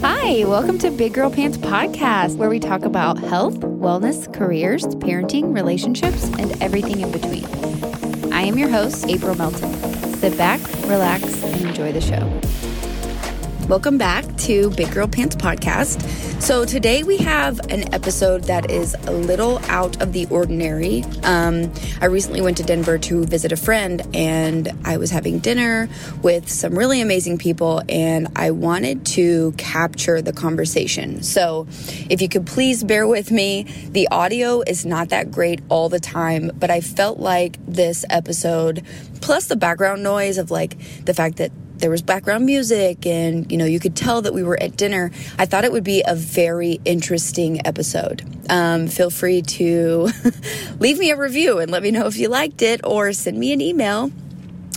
Hi, welcome to Big Girl Pants Podcast, where we talk about health, wellness, careers, parenting, relationships, and everything in between. I am your host, April Melton. Sit back, relax, and enjoy the show. Welcome back to Big Girl Pants Podcast. So, today we have an episode that is a little out of the ordinary. Um, I recently went to Denver to visit a friend, and I was having dinner with some really amazing people, and I wanted to capture the conversation. So, if you could please bear with me, the audio is not that great all the time, but I felt like this episode, plus the background noise of like the fact that there was background music and you know you could tell that we were at dinner i thought it would be a very interesting episode um, feel free to leave me a review and let me know if you liked it or send me an email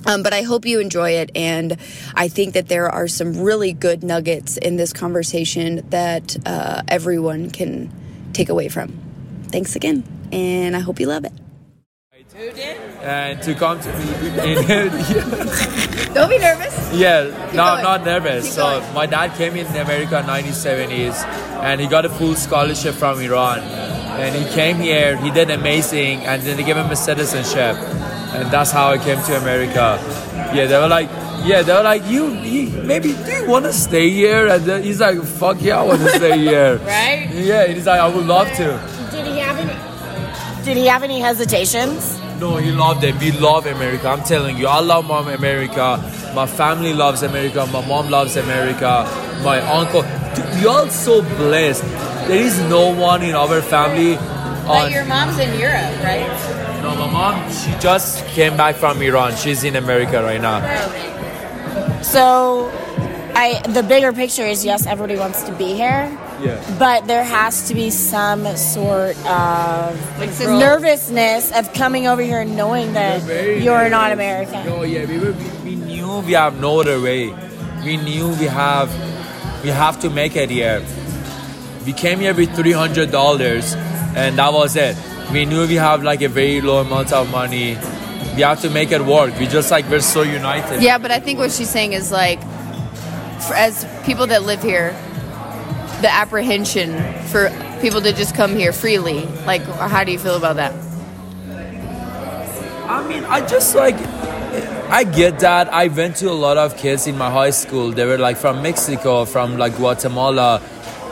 um, but I hope you enjoy it. And I think that there are some really good nuggets in this conversation that uh, everyone can take away from. Thanks again. And I hope you love it. Who did? And to come to me. Don't be nervous. Yeah, Keep no, I'm not nervous. Keep So going. my dad came in America in 1970s, and he got a full scholarship from Iran. And he came here. He did amazing, and then they gave him a citizenship, and that's how I came to America. Yeah, they were like. Yeah, they were like, you, you maybe do you want to stay here? And then he's like, fuck yeah, I want to stay here. Right? Yeah, he's like, I would love to. Did he have any? Did he have any hesitations? No, he loved it. We love America. I'm telling you, I love mom America. My family loves America. My mom loves America. My uncle. Dude, we all so blessed. There is no one in our family. But your mom's in Europe, right? no, my mom. She just came back from Iran. She's in America right now. So, I the bigger picture is yes, everybody wants to be here, Yeah. but there has to be some sort of nervousness of coming over here and knowing that you're not. American. Oh yeah, we, were, we, we knew we have no other way. We knew we have we have to make it here. We came here with three hundred dollars, and that was it. We knew we have like a very low amount of money. We have to make it work. We just like we're so united. Yeah, but I think what she's saying is like, for, as people that live here, the apprehension for people to just come here freely. Like, how do you feel about that? I mean, I just like, I get that. I went to a lot of kids in my high school. They were like from Mexico, from like Guatemala.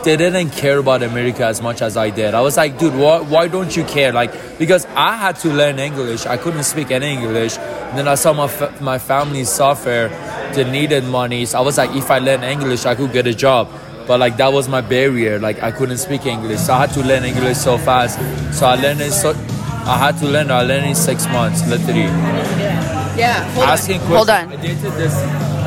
They didn't care about America as much as I did. I was like, dude, why, why don't you care? Like, because I had to learn English. I couldn't speak any English. And then I saw my, my family suffer. They needed money. So I was like, if I learn English, I could get a job. But like, that was my barrier. Like, I couldn't speak English. So I had to learn English so fast. So I learned it so, I had to learn. I learned in six months, literally. Yeah. Hold Asking questions. Hold on. I dated this.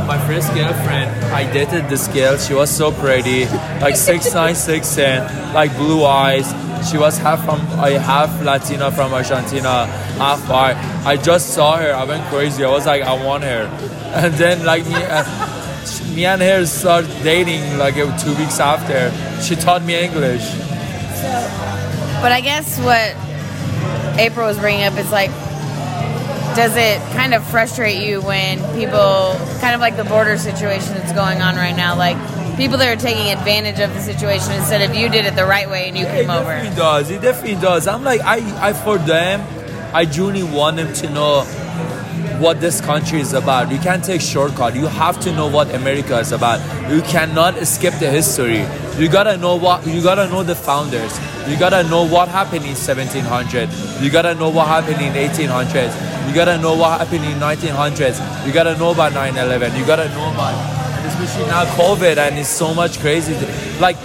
My first girlfriend. I dated this girl. She was so pretty, like six nine, six ten, like blue eyes. She was half from, I half Latina from Argentina, half white. I just saw her. I went crazy. I was like, I want her. And then like me, uh, me and her started dating like uh, two weeks after. She taught me English. But I guess what April was bringing up is like, does it kind of frustrate you when people, kind of like the border situation that's going on right now, like people that are taking advantage of the situation instead of you did it the right way and you came It over? definitely does. It definitely does. I'm like, I, I for them, I genuinely want them to know what this country is about. You can't take shortcut. You have to know what America is about. You cannot skip the history. You gotta know what. You gotta know the founders. You gotta know what happened in 1700. You gotta know what happened in 1800s. You gotta know what happened in 1900s. You gotta know about 9/11. You gotta know about, especially now COVID, and it's so much crazy. Like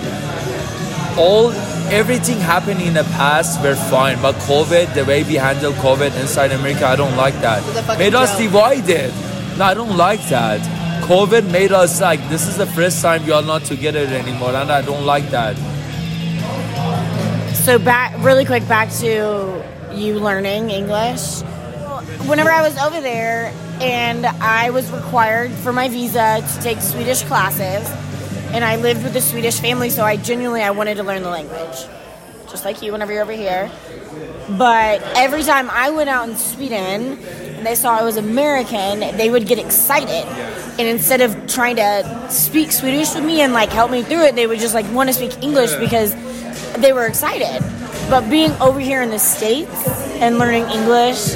all everything happened in the past we're fine. But covid the way we handle covid inside america i don't like that. It's a fucking made us joke. divided. No i don't like that. Covid made us like this is the first time we are not together anymore and i don't like that. So back really quick back to you learning English. Whenever I was over there and I was required for my visa to take Swedish classes and I lived with a Swedish family so I genuinely I wanted to learn the language. Just like you whenever you're over here. But every time I went out in Sweden and they saw I was American, they would get excited And instead of trying to speak Swedish with me and like help me through it, they would just like want to speak English because they were excited. But being over here in the States and learning English,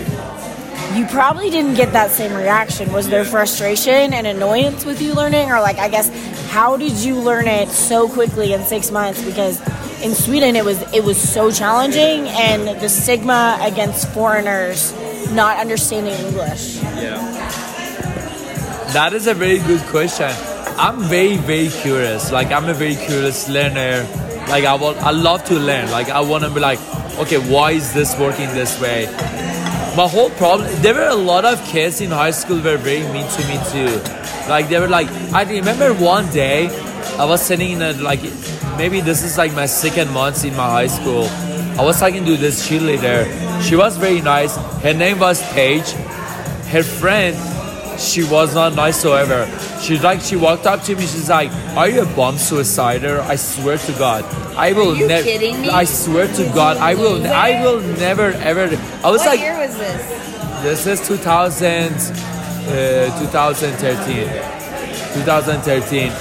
you probably didn't get that same reaction. Was there frustration and annoyance with you learning? Or, like, I guess, how did you learn it so quickly in six months? Because in Sweden, it was it was so challenging, and the stigma against foreigners not understanding English. Yeah. That is a very good question. I'm very, very curious. Like I'm a very curious learner. Like I will, I love to learn. Like I want to be like, okay, why is this working this way? My whole problem. There were a lot of kids in high school were very mean to me too. Like they were like, I remember one day, I was sitting in a like, maybe this is like my second month in my high school. I was talking to this cheerleader. She was very nice. Her name was Paige. Her friend she was not nice whatsoever. She's like, she walked up to me. She's like, "Are you a bomb suicider? I swear to God, I will you never. kidding me? I swear to God, I will. I will never ever." I was What like, year was this? "This is 2000, uh, 2013, 2013,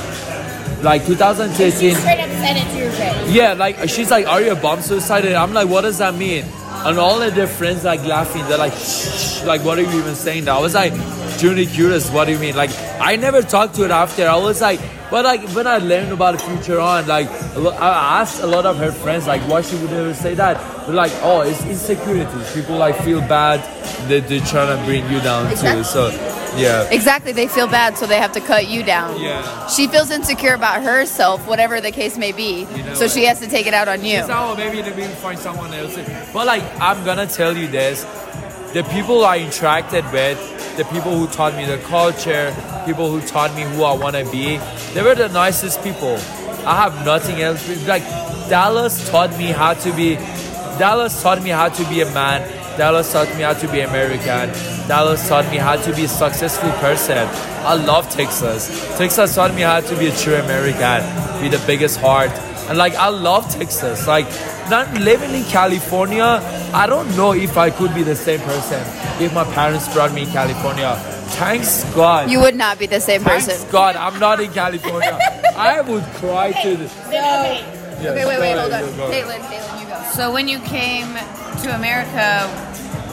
like 2013." Straight up said it to your face. Yeah, like she's like, "Are you a bomb suicide?" I'm like, "What does that mean?" And all of their friends like laughing. They're like, Shh, like, what are you even saying? That I was like, genuinely curious. What do you mean? Like, I never talked to it after. I was like, but like when I learned about the future on, like I asked a lot of her friends, like, why she would ever say that? They're like, oh, it's insecurities. People like feel bad that they're trying to bring you down Exactly. too. So, yeah. Exactly. They feel bad, so they have to cut you down. Yeah. She feels insecure about herself, whatever the case may be. know so it. she has to take it out on you. Not, oh, maybe they will find someone else. But like, I'm gonna tell you this: the people I interacted with, the people who taught me the culture, people who taught me who I want to be, they were the nicest people. I have nothing else. Like Dallas taught me how to be. Dallas taught me how to be a man. Dallas taught me how to be American. Dallas taught me how to be a successful person. I love Texas. Texas taught me how to be a true American, be the biggest heart. And like I love Texas. Like not living in California, I don't know if I could be the same person if my parents brought me in California. Thanks God. You would not be the same Thanks person. Thanks God, I'm not in California. I would cry to the. Okay, wait, wait, hold on. Caitlin, Caitlin, you go. So when you came to America,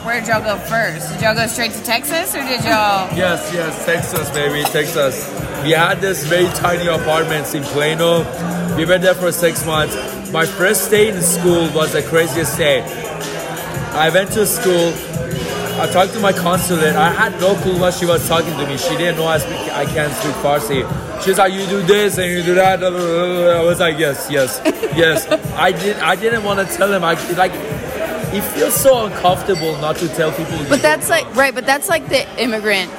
where did y'all go first? Did y'all go straight to Texas or did y'all? Yes, yes, Texas, baby, Texas. We had this very tiny apartments in Plano. We were there for six months. My first day in school was the craziest day. I went to school. I talked to my consulate. I had no clue what she was talking to me. She didn't know I speak. I can't speak Farsi. She's like, "You do this and you do that." I was like, "Yes, yes, yes." I did. I didn't want to tell him. I like. It feels so uncomfortable not to tell people. But that's like right, but that's like the immigrant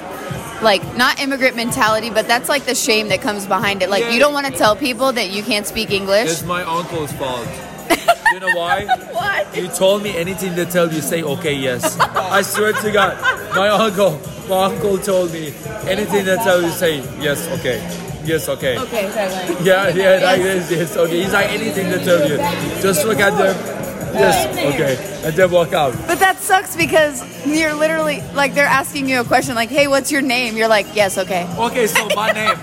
like not immigrant mentality, but that's like the shame that comes behind it. Like you don't want to tell people that you can't speak English. It's my uncle's fault. you know why? What? You told me anything they tell you, say okay, yes. I swear to God, my uncle, my uncle told me anything they tell you, say yes, okay, yes, okay. Okay, Caitlin. Yeah, yeah, like this, yes, okay. He's like anything they tell you, just look at them, yes, okay, and then walk out. But that sucks because you're literally like they're asking you a question like, "Hey, what's your name?" You're like, "Yes, okay." Okay, so my name.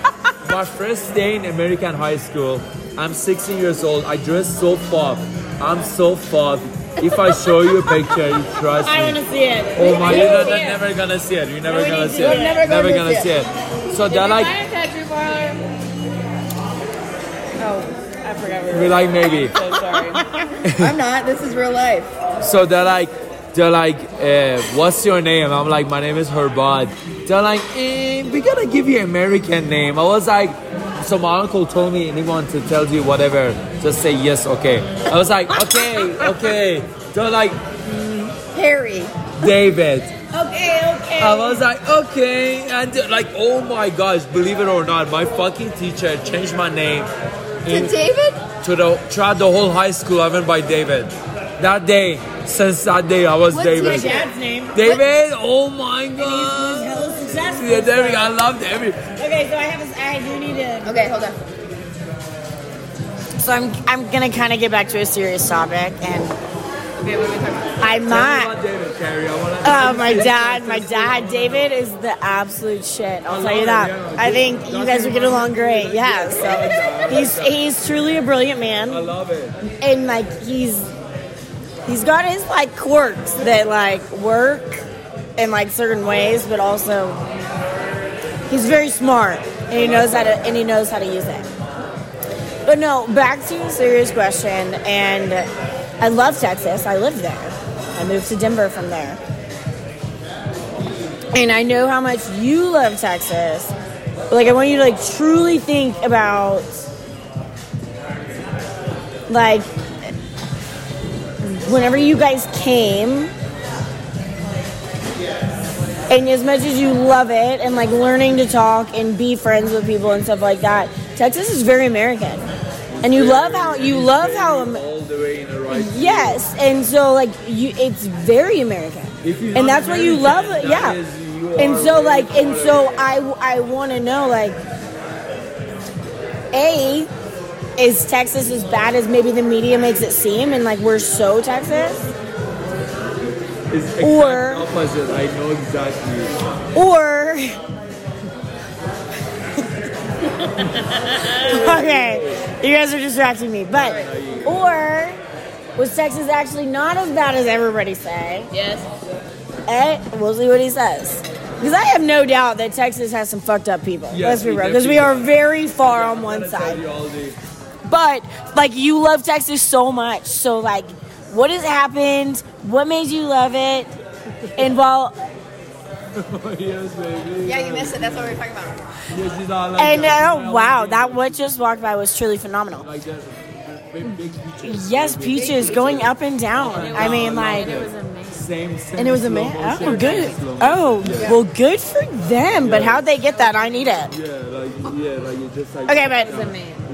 My first day in American high school. I'm 16 years old. I dress so fab. I'm so fab. If I show you a picture, you trust me. I want to see it. Oh my, I you're not, never gonna see it. You're never gonna see it. never gonna see it. So they're like, tattoo parlor. I forgot we we're like maybe. so sorry. I'm not. This is real life. So they're like, they're like, uh, what's your name? I'm like, my name is Herbad. They're like, eh, we gotta give you an American name. I was like, so my uncle told me anyone to tell you whatever, just say yes, okay. I was like, okay, okay. They're like, Harry. David. okay, okay. I was like, okay, and like, oh my gosh, believe it or not, my fucking teacher changed my name To David? to the throughout the whole high school. I went by David. That day, since that day, I was What's David. your Dad's name. David, oh my god. Hella successful. Yeah, there we go. I loved every. Okay, so I have. A, I do need to. Okay, hold on. So I'm I'm gonna kind of get back to a serious topic, and Okay, what are we talking about? I'm not. David Carey. I wanna- Oh, my dad, my dad, David is the absolute shit. I'll tell you that. I think you guys would get along great. Yeah, so he's he's truly a brilliant man. I love it. and like he's he's got his like quirks that like work in like certain ways, but also he's very smart and he knows how to and he knows how to use it. But no, back to a serious question, and I love Texas. I lived there. I moved to Denver from there. And I know how much you love Texas. But like I want you to like truly think about like whenever you guys came and as much as you love it and like learning to talk and be friends with people and stuff like that, Texas is very American. And you love how you love how all the way in the right. Yes, and so like you, it's very American, and that's what you love. that Yeah, and so like, and so. I I want to know like, a is Texas as bad as maybe the media makes it seem, and like we're so Texas, It's or- opposite. I know exactly. or okay, you guys are distracting me, but or was Texas actually not as bad as everybody say? Yes. Eh, we'll see what he says. Because I have no doubt that Texas has some fucked up people. Yes, Let's be real. Because we are very far on one side. you all the- But, like, you love Texas so much. So, like, what has happened? What made you love it? And while, yes, baby. Yeah, you missed it. That's what we were talking about. Yes, you know, I like and that. uh, wow, that what just walked by was truly phenomenal. Like that. Big, big peaches. Yes, peaches going up and down. I mean, like, Same, same. and it was a man. Oh, good. slow motion. Oh, well, good for them. But how'd they get that? I need it. Yeah, like yeah, like you just like. Okay, but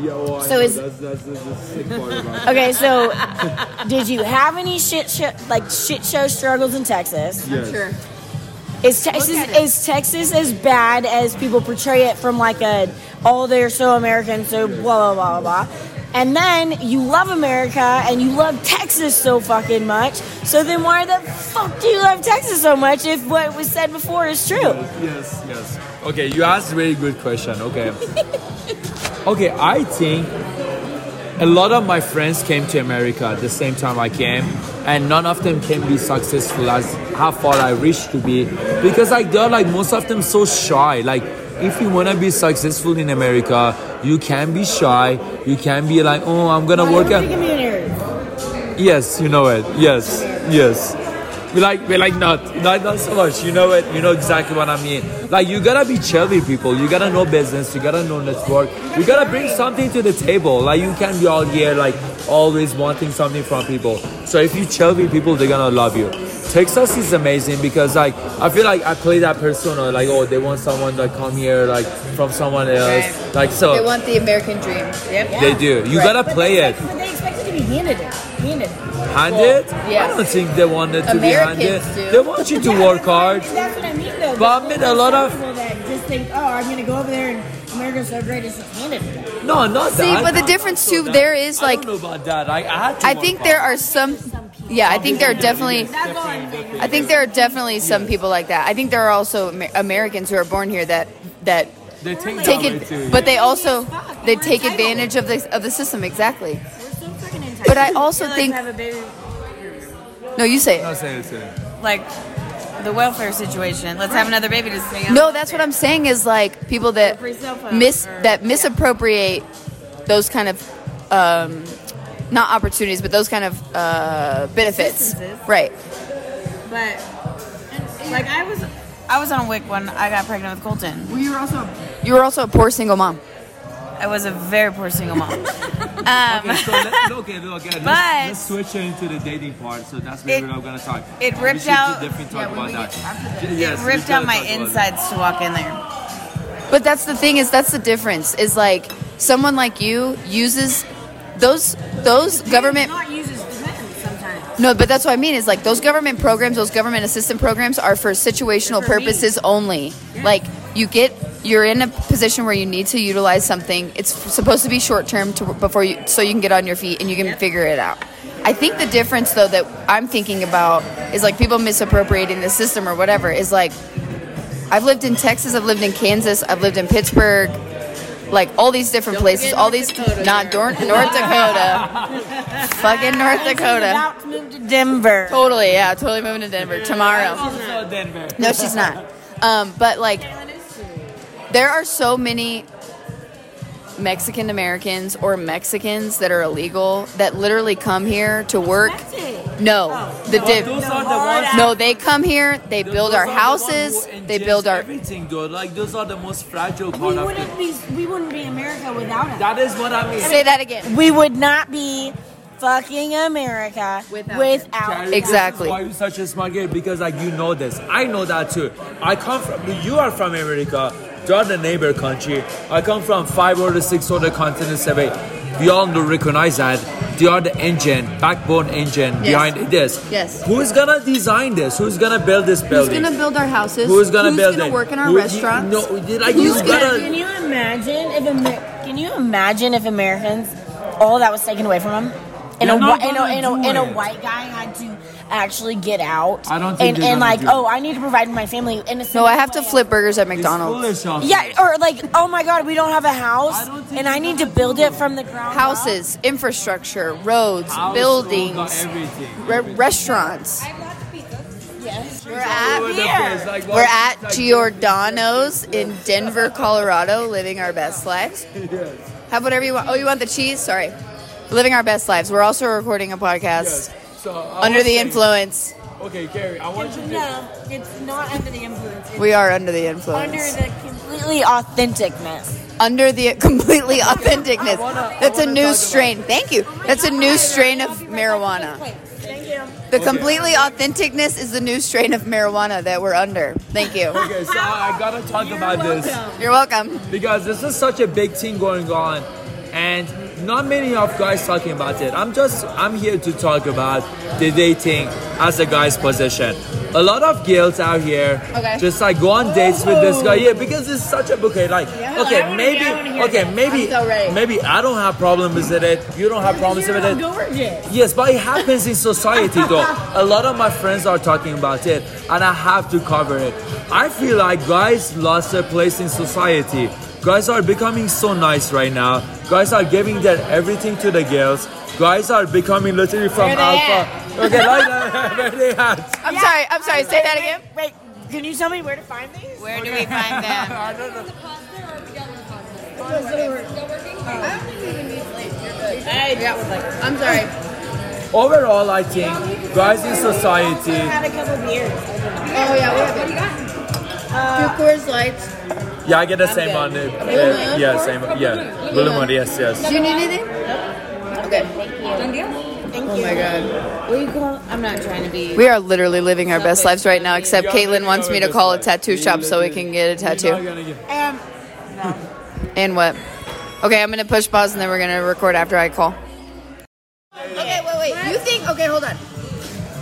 Yeah, well, So know, is- that's that's the, the sick part about. Okay, so did you have any shit show, like shit show struggles in Texas? Yes. Sure. Is Texas at it. is Texas as bad as people portray it from like a oh they're so American so blah blah blah blah blah. And then you love America and you love Texas so fucking much. So then why the fuck do you love Texas so much if what was said before is true? Yes, yes. Okay, you asked a very good question. Okay. okay, I think a lot of my friends came to America at the same time I came, and none of them can be successful as how far I wish to be because like they're like most of them so shy. Like if you wanna be successful in America, you can be shy. You can be like, oh, I'm gonna work out. Yes, you know it. Yes, yes. We like, we like not, not, not so much. You know it. You know exactly what I mean. Like you gotta be chill with people. You gotta know business. You gotta know network. You gotta bring something to the table. Like you can't be all here like always wanting something from people. So if you chill with people, they're gonna love you. Texas is amazing because like I feel like I play that persona. Like oh, they want someone to come here like from someone else. Right. Like so They want the American dream. Yep. they do. You Right. gotta play it. But they expect it to be handed it. Handed. Handed? yes. I don't think they want it to Americans be handed. do. They want you to work hard. That's what I mean though. But I mean, a lot of- people that just think, oh, I'm gonna go over there and America's so great, it's just handed to. No, not that. See, that. but the difference too, there is I like, don't know about that. I, I had to I work think hard. there are some. Yeah, I think there are definitely. I think there are definitely some people like that. I think there are also Americans who are born here that that They take, take it, too. but they also they take advantage of the of the system exactly. But I also think no, you say No, it. say it, say it. like the welfare situation. Let's have another baby to stay. No, that's what I'm saying is like people that mis that misappropriate those kind of um, not opportunities, but those kind of uh, benefits. Right. But like I was, I was on WIC when I got pregnant with Colton. You were also. You were also a poor single mom. I was a very poor single mom. Um, okay, so let, okay, okay, let's, But- let's switch into the dating part. So that's where It- we're going to talk. it We ripped should out- Definitely talk Yeah, about that. get after. Yes, it we ripped out my talk about it. insides to walk in there. But that's the thing is that's the difference is like someone like you uses those those government Not uses defense sometimes. no but that's what I mean is like those government programs those government assistant programs are for situational for purposes only like you get you're in a position where you need to utilize something it's supposed to be short term to before you so you can get on your feet and you can figure it out I think the difference though that I'm thinking about is like people misappropriating the system or whatever is like I've lived in Texas, I've lived in Kansas, I've lived in Pittsburgh, like all these different places, all these not Dor- North Dakota, fucking North Dakota. About to move to Denver. Totally, yeah, totally moving to Denver tomorrow. Also Denver. No, she's not. Um, but like, there are so many Mexican Americans or Mexicans that are illegal that literally come here to work. No, the But dip. the. No, they come here. They build those our are the houses. who They build our. everything, dude. Like those are the most fragile We part of wouldn't it. be we wouldn't be America without it. That is what I mean. Say that again. We would not be fucking America Without without, Carrie, Exactly. This is why you're such a smart kid because like you know this. I know that too. I come from. You are from America. You are the neighbor country. I come from five or six other continents away. We all know, recognize that they are the engine, backbone engine Yes. behind this. Yes. Who's gonna design this? Who's gonna build this building? Who's gonna build our houses? Who's gonna build gonna it? work in our Who- you- restaurants? No, like Who's you gonna- gotta. Can you imagine if Amer- Can you imagine if Americans all that was taken away from them? And a, They're not whi- and, a, gonna and, a, do and a it. white guy had to actually get out. I don't think and, and like, do oh, I need to provide for my family. In a No, I have to simple way. flip burgers at McDonald's. Yeah, or like, oh my God, we don't have a house, don't and I need to build it it. from the ground. up. Houses, infrastructure, roads, House, buildings, everything. re- restaurants. Yes. We're at Over the place, like, We're at like- Giordano's in Denver, Colorado, living our best lives. Yes. Have whatever you want. Oh, you want the cheese? Sorry. Living our best lives. We're also recording a podcast Yes. So, I under the saying- influence. Okay, Carrie, I want you to. No, it's not under the influence. It's We are under the influence. under the completely authenticness. Under the completely authenticness. wanna- That's a new strain. Thank you. That's a new strain of marijuana. Thank you. The completely authenticness is the new strain of marijuana that we're under. Thank you. Okay, so I I gotta talk about this You're welcome. because this is such a big thing going on, and not many of guys talking about it. I'm just I'm here to talk about the dating as a guy's position. A lot of girls out here Okay. just like go on dates with this guy. Yeah, because it's such a bouquet. Like, okay, wanna- maybe, okay, this. maybe, so maybe I don't have problems with it. You don't have problems with it. gorgeous. Yes, but it happens in society though. A lot of my friends are talking about it, and I have to cover it. I feel like guys lost their place in society. Guys are becoming so nice right now. Guys are giving their everything to the girls. Guys are becoming literally from Where they alpha. Okay, like. Where they at? I'm sorry. I'm sorry. Say that again. Wait, can you tell me where to find these? Where do we find them? I don't know. I I'm sorry. Overall, I think guys in society. had a couple beers. Oh yeah, we have it. Two Coors Lights. Yeah, I get the same on it. Uh, yeah, same. Yeah, Blue Moon. Yes, yes. Do you need anything? Okay. Thank you. Thank Oh you. my god. What are you calling? I'm not trying to be. We are literally living our best lives right now, except Caitlin wants me to call a tattoo shop so we can get a tattoo. gonna get- Um, And what? Okay, I'm gonna push pause and then we're gonna record after I call. Okay, wait, wait. You think? Okay, hold on.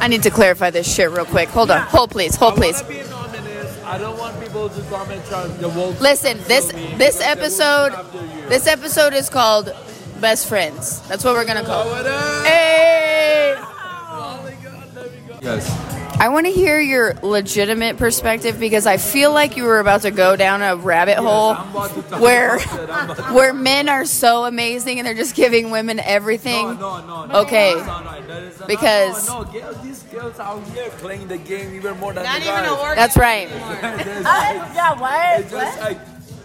I need to clarify this shit real quick. Hold on. Hold, please. Hold, please. Wanna be anonymous. I don't want people to comment on the wolf. Listen, this this episode this episode is called Best Friends. That's what we're gonna call. Oh, it. Hey! Oh yes. I want to hear your legitimate perspective because I feel like you were about to go down a rabbit hole I'm about to talk where about it. I'm about to- where men are so amazing and they're just giving women everything. No, no, no. Okay. That's not right. That is not- Because- no, no, girls, these girls out here playing the game even more than Not the even guys. a orgasm. That's right. Yeah, what? it's just like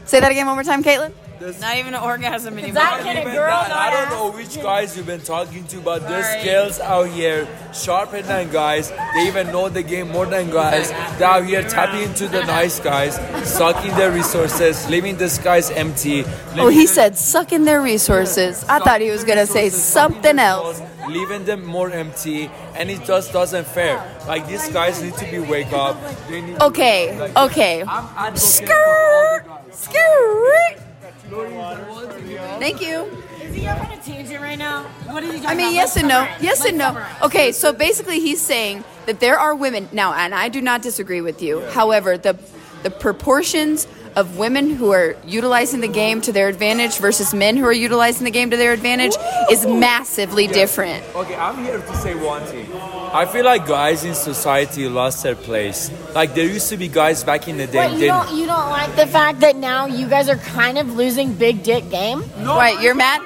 Say that again one more time, Caitlin. This. Not even an orgasm anymore. That can a girl that, not I don't ask? know which guys you've been talking to, but there's girls out here sharper than guys. They even know the game more than guys. They're out here tapping into the nice guys, sucking their resources, leaving the skies empty. Oh, he said sucking their resources. I thought he was gonna say something else. leaving them more empty, and it just doesn't fair. Like these guys need to be wake up. They need to- Okay, like, okay. I'm Skirt, for all the guys. skirt. Thank you. Is he on a tangent right now? What is he talking I mean, about? yes Let's and no. Yes Let's and no. summarize. Okay, so basically, he's saying that there are women now, and I do not disagree with you. However, the the proportions of women who are utilizing the game to their advantage versus men who are utilizing the game to their advantage is massively different. Okay, I'm here to say one thing. I feel like guys in society lost their place. Like there used to be guys back in the day. But you they- don't you don't like the fact that now you guys are kind of losing big dick game? No, Wait, you're mad?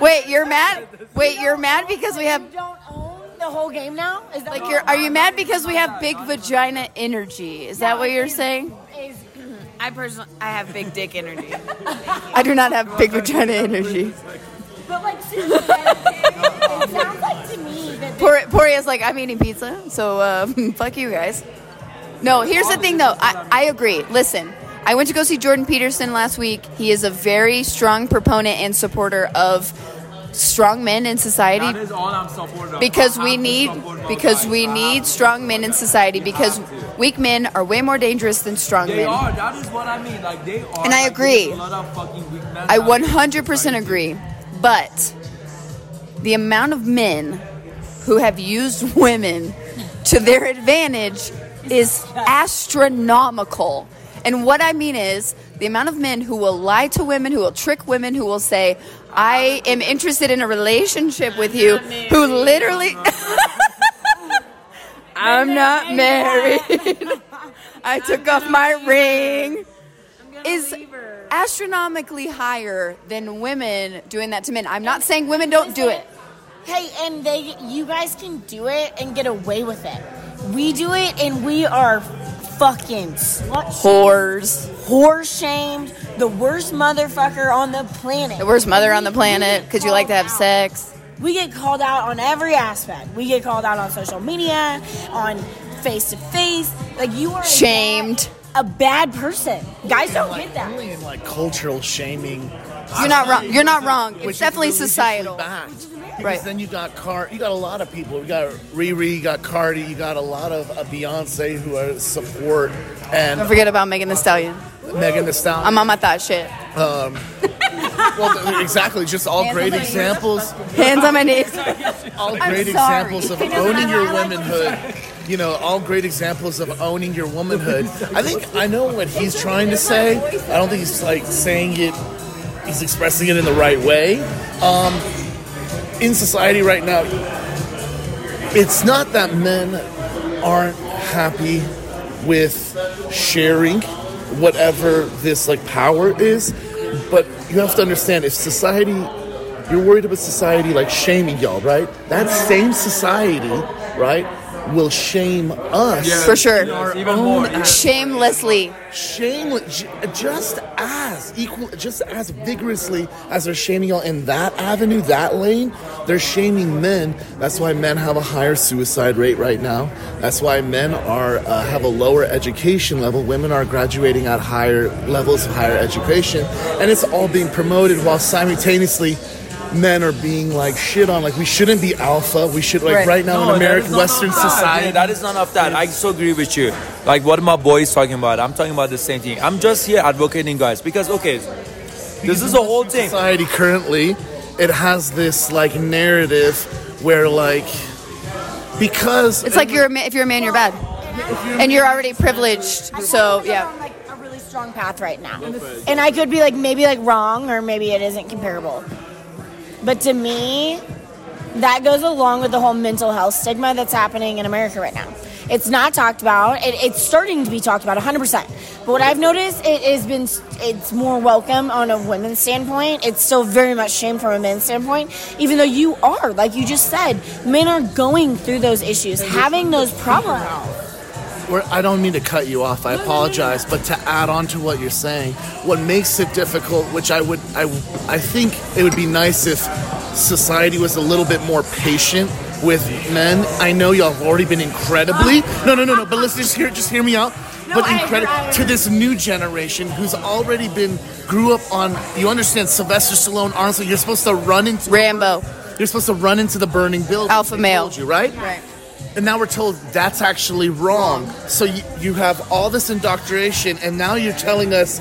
Wait, you're mad? Wait, you're mad because we have don't own the whole game now? Is that like what you're are you mad because we have big vagina energy? Is that what you're saying? is- I personally, I have big dick energy. I do not have big vagina energy. But like seriously, it sounds like to me that Por- Poria's like, I'm eating pizza, so uh, fuck you guys. No, here's the thing though. I, I agree. Listen, I went to go see Jordan Peterson last week. He is a very strong proponent and supporter of strong men in society That is all I'm supporting. because we need because we need strong men in society because weak men are way more dangerous than strong They men. are. That is what I mean. Like they are. And I agree. A lot of fucking weak men I 100% agree. But the amount of men who have used women to their advantage is astronomical. And what I mean is the amount of men who will lie to women, who will trick women, who will say, I am interested in a relationship with you, who literally. I'm not married. I took off my ring. Is astronomically higher than women doing that to men. I'm not saying women don't do it. Hey, and they, you guys can do it and get away with it. We do it, and we are fucking slut Whores. whore shamed, the worst motherfucker on the planet. The worst mother on the planet because you like to have sex. We get called out on every aspect. We get called out on social media, on face to face. Like you are a Shamed. bad, a bad person. Guys don't get that. Really in like cultural shaming. You're not wrong. You're not wrong. It's definitely societal. backed. Because Right. then you got Car, you got a lot of people. You got Riri, you got Cardi, you got a lot of uh, Beyonce who are support, and Don't forget about Megan Thee Stallion. Megan Thee Stallion. I'm on my thought shit. well, exactly, just all Hands great on my knees. examples, Hands on my knees. all I'm great sorry. examples of owning your womanhood. You know, all great examples of owning your womanhood. I think I know what he's trying to say. I don't think he's like saying it. He's expressing it in the right way. Um, in society right now, it's not that men aren't happy with sharing whatever this like power is, but you have to understand if society you're worried about society like shaming y'all, right? That same society, right, will shame us. For sure. Our even own more. act- Shamelessly. shame j- just as equal just as vigorously as they're shaming y'all in that avenue that lane they're shaming men that's why men have a higher suicide rate right now that's why men are uh, have a lower education level women are graduating at higher levels of higher education and it's all being promoted while simultaneously men are being like shit on like we shouldn't be alpha we should like Right. right, now No, in american western of that. society that is none of that. I so agree with you. Like what my boy is talking about. I'm talking about the same thing. I'm just here advocating guys because okay, this is the whole thing. society currently it has this like narrative where like because It's like you're a man, if you're a man, you're bad, and you're already privileged. So I'm yeah. on like a really strong path right now, and I could be like maybe like wrong or maybe it isn't comparable. But to me, that goes along with the whole mental health stigma that's happening in America right now. It's not talked about. It, it's starting to be talked about 100%. But what I've noticed, it has been, it's more welcome on a women's standpoint. It's still very much shame from a men's standpoint, even though you are, like you just said, men are going through those issues, having those problems. We're, I don't mean to cut you off. I apologize, but to add on to what you're saying, what makes it difficult, which I would, I, I think it would be nice if society was a little bit more patient with men. I know y'all have already been incredibly. No, no, no, no. But let's just hear, just hear me out. but I agree, incredible to this new generation who's already been grew up on. You understand, Sylvester Stallone, Arnold. You're supposed to run into Rambo. You're supposed to run into the burning building. Alpha male. told you right. Right. And now we're told that's actually wrong. So you, you have all this indoctrination, and now you're telling us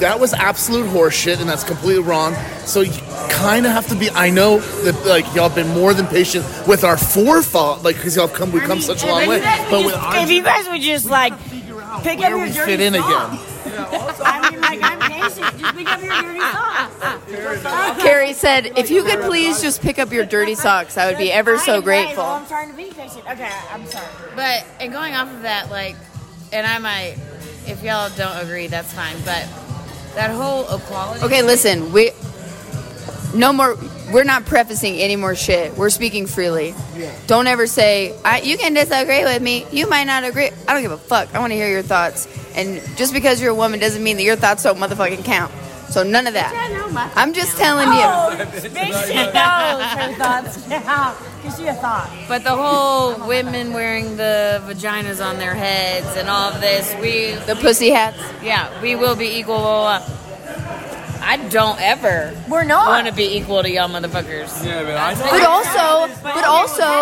that was absolute horseshit, and that's completely wrong. So you kind of have to be. I know that like y'all been more than patient with our forefault, like because y'all have come, we've come such a long way. But with our if you guys would just like pick up where your we fit in socks. again. I'm. Just pick up your dirty socks. Carrie said, if you could please just pick up your dirty socks, I would be ever so am right. Well, grateful. I'm trying to be patient. Okay, I'm sorry. But and going off of that, like, and I might, if y'all don't agree, that's fine. But that whole equality. Okay, listen, we no more. We're not prefacing any more shit. We're speaking freely. Don't ever say I, you can disagree with me. You might not agree. I don't give a fuck. I want to hear your thoughts. And just because you're a woman doesn't mean that your thoughts don't motherfucking count. So none of that. I'm just telling you. Oh, big knows her thoughts now. Because she a thought. But the whole women wearing the vaginas on their heads and all of this, we, The pussy hats. yeah, we will be equal. I don't ever We're not. want to be equal to y'all motherfuckers. Yeah, but I But also, but also,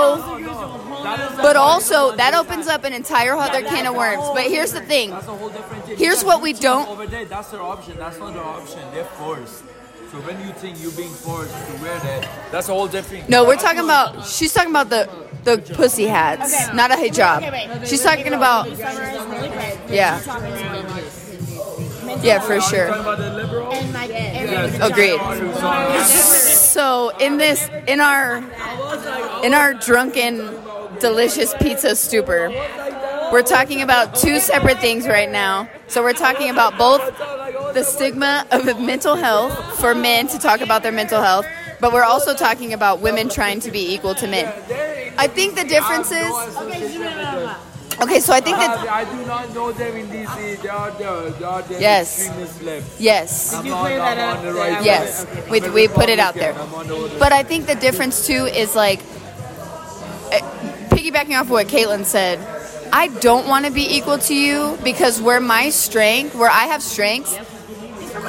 but also, that opens up an entire other can of worms. But here's the thing. That's a whole different thing. Here's what we don't- Over there, that's their option. That's not their option. They're forced. So when you think you're being forced to wear that, that's a whole different. No, we're talking about. She's talking about the the pussy hats, not a hijab. Okay, wait. She's talking about. Summarize. Yeah. Yeah, for sure. And like every Agreed. So in this, in our, in our drunken, delicious pizza stupor, we're talking about two separate things right now. So we're talking about both the stigma of mental health for men to talk about their mental health, but we're also talking about women trying to be equal to men. I think the difference is. Okay, so I think that I do not know them in DC. They are the, they are the Yes. extremist left. yes. I'm not, I'm on the right Yes, side. we, we put it out there. Republican. I'm on the- But I think the difference too is like, eh, piggybacking off what Caitlin said, I don't want to be equal to you because where my strength, where I have strengths,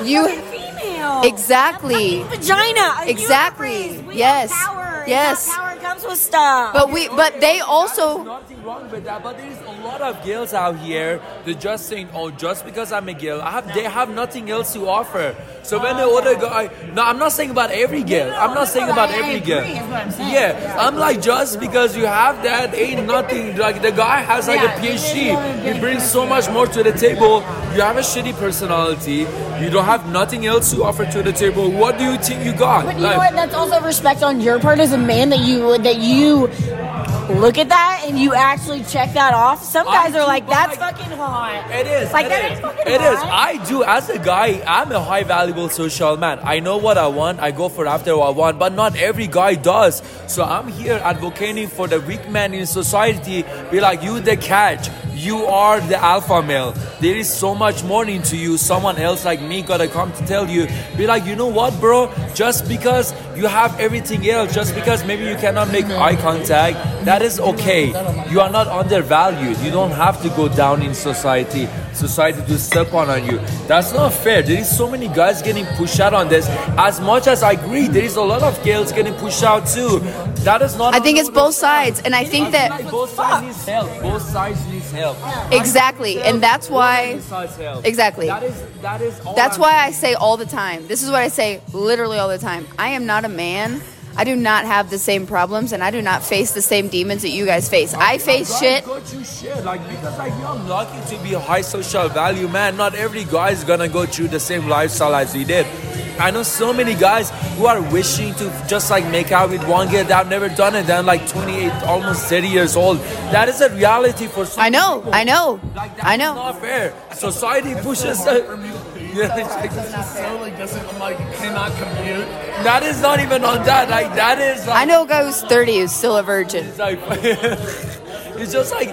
you female. exactly. Vagina. Exactly. Yes. Power. Yes. That power comes with stuff. But we, but they also, Nothing wrong with that, but there's a lot of girls out here They're just saying, "Oh, just because I'm a girl, I have they have nothing else to offer." So when the other guy, no, I'm not saying about every girl. I'm not saying about every girl. Yeah, I'm like just because you have that ain't nothing. Like the guy has like a PhD, he brings so much more to the table. You have a shitty personality. You don't have nothing else to offer to the table. What do you think you got? But you know what? That's also respect on your part as a man that you that you look at that and you actually check that off. Some guys do, are like, "That's fucking hot." It is. Like it that is. ain't fucking It is. hot. I do. As a guy, I'm a high valuable social man. I know what I want. I go for after what I want. But not every guy does. So I'm here advocating for the weak man in society. Be like, you the catch. You are the alpha male. There is so much more into you. Someone else like me gotta come to tell you. Be like, you know what, bro? Just because you have everything else, just because maybe you cannot make eye contact, that is okay. You are not undervalued. You don't have to go down in society. Society to step on on you. That's not fair. There is so many guys getting pushed out on this. As much as I agree, there is a lot of girls getting pushed out too. That is not. I think it's both sides, and I think that Like, both sides needs help. Both sides needs help. exactly, and that's why. Both sides help. Exactly. That is that is. That's I'm why I say all the time. This is what I say literally all the time. I am not a man. I do not have the same problems, and I do not face the same demons that you guys face. I face Guys shit. Go through shit like because like I'm lucky to be a high social value man. Not every guy is gonna go through the same lifestyle as we did. I know so many guys who are wishing to just like make out with one girl that have never done it. They're like 28, almost 30 years old. That is a reality for some I know, people. I know, Like that I know. not fair. Society pushes. yeah, it's like- So like doesn't like cannot commute. that is not even on that. Like that is. Like, I know a guy who's 30 who's still a virgin. It's like it's just like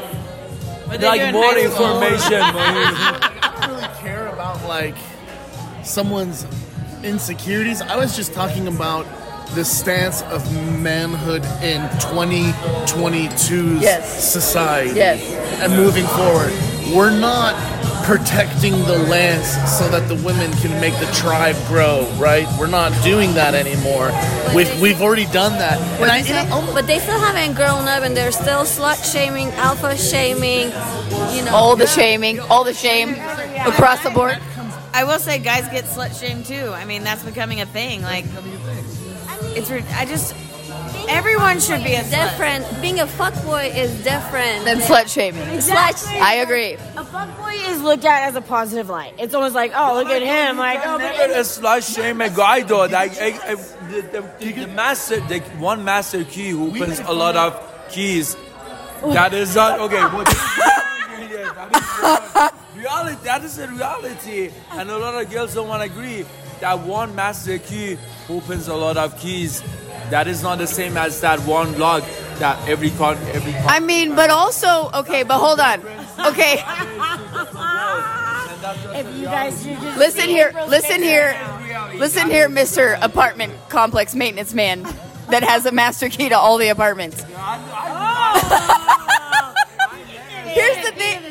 What they do like more high information. I don't really care about like someone's insecurities. I was just talking about the stance of manhood in 2022's Yes. society. Yes. And moving forward, we're not protecting the lands so that the women can make the tribe grow, right? We're not doing that anymore. We've, we've already done that. And I, and I- But they still haven't grown up and they're still slut shaming, alpha shaming, you know. All the shaming, all the shame across the board. I will say, guys get slut shamed too. I mean, that's becoming a thing. Like, it's. I just. Everyone should be a slut. different. Being a fuckboy is different. than slut shaming. Exactly. I agree. A fuckboy is looked at as a positive light. It's almost like, oh, look at him. Like, oh, but Never a slut shame a guy though. Like the, the, the master, the one master key who opens a lot of keys. That is not okay. What, reality. That is a reality, and a lot of girls don't want to agree. That one master key opens a lot of keys. That is not the same as that one lock that every con every. Con- I mean, but also, okay, but hold on. Okay, if you guys listen here, listen here, listen here, Mr. Apartment Complex Maintenance Man that has a master key to all the apartments. Here's the thing.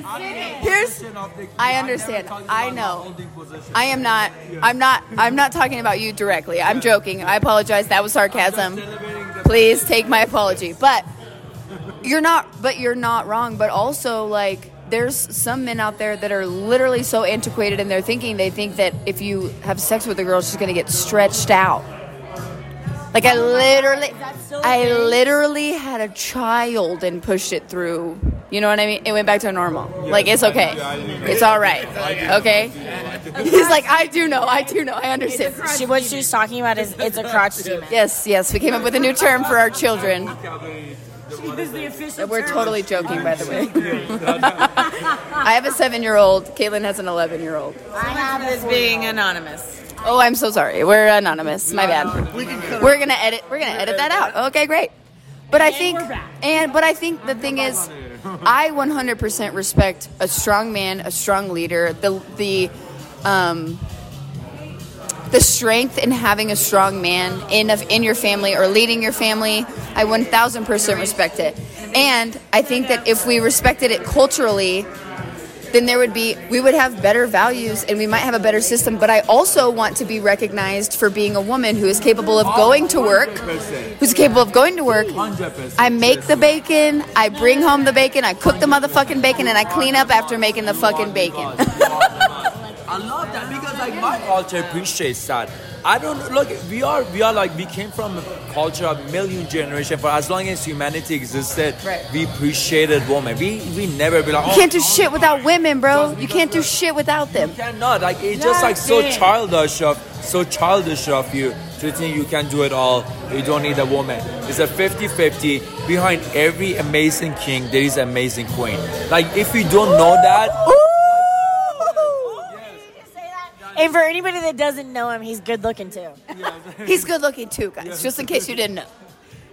Here's I understand. I know. I am not I'm not I'm not talking about you directly. I'm joking. I apologize. That was sarcasm. Please take my apology. But you're not but you're not wrong, but also like there's some men out there that are literally so antiquated in their thinking they think that if you have sex with a girl she's going to get stretched out. Like I literally I literally had a child and pushed it through. You know what I mean? It went back to normal. Like it's okay. It's all right. Okay? He's like I do know. I do know. I understand. She, what she's talking about is it's a crotch demon. Yes, yes. We came up with a new term for our children. We're totally joking, by the way. I have a seven-year-old. Caitlin has an eleven-year-old. I have As being anonymous. Oh, I'm so sorry. We're anonymous. My bad. We're gonna edit. We're gonna edit that out. Okay, great. But I think, and but I think the thing is, I 100% respect a strong man, a strong leader, the the um, the strength in having a strong man in of in your family or leading your family. I 1000% respect it, and I think that if we respected it culturally, then there would be we would have better values and we might have a better system but i also want to be recognized for being a woman who is capable of going to work who's capable of going to work i make the bacon i bring home the bacon i cook the motherfucking bacon and i clean up after making the fucking bacon I love that because like my culture appreciates that. I don't look. We are we are like we came from a culture of million generation. For as long as humanity existed, Right. we appreciated women. We we never be like. you oh, can't do shit without women bro you can't do shit without them You cannot. Like it's just like so childish of so childish of you to think you can do it all. You don't need a woman. It's a 50-50. Behind every amazing king, there is an amazing queen. Like if you don't know that, And for anybody that doesn't know him, he's good looking too. he's good looking too guys just in case you didn't know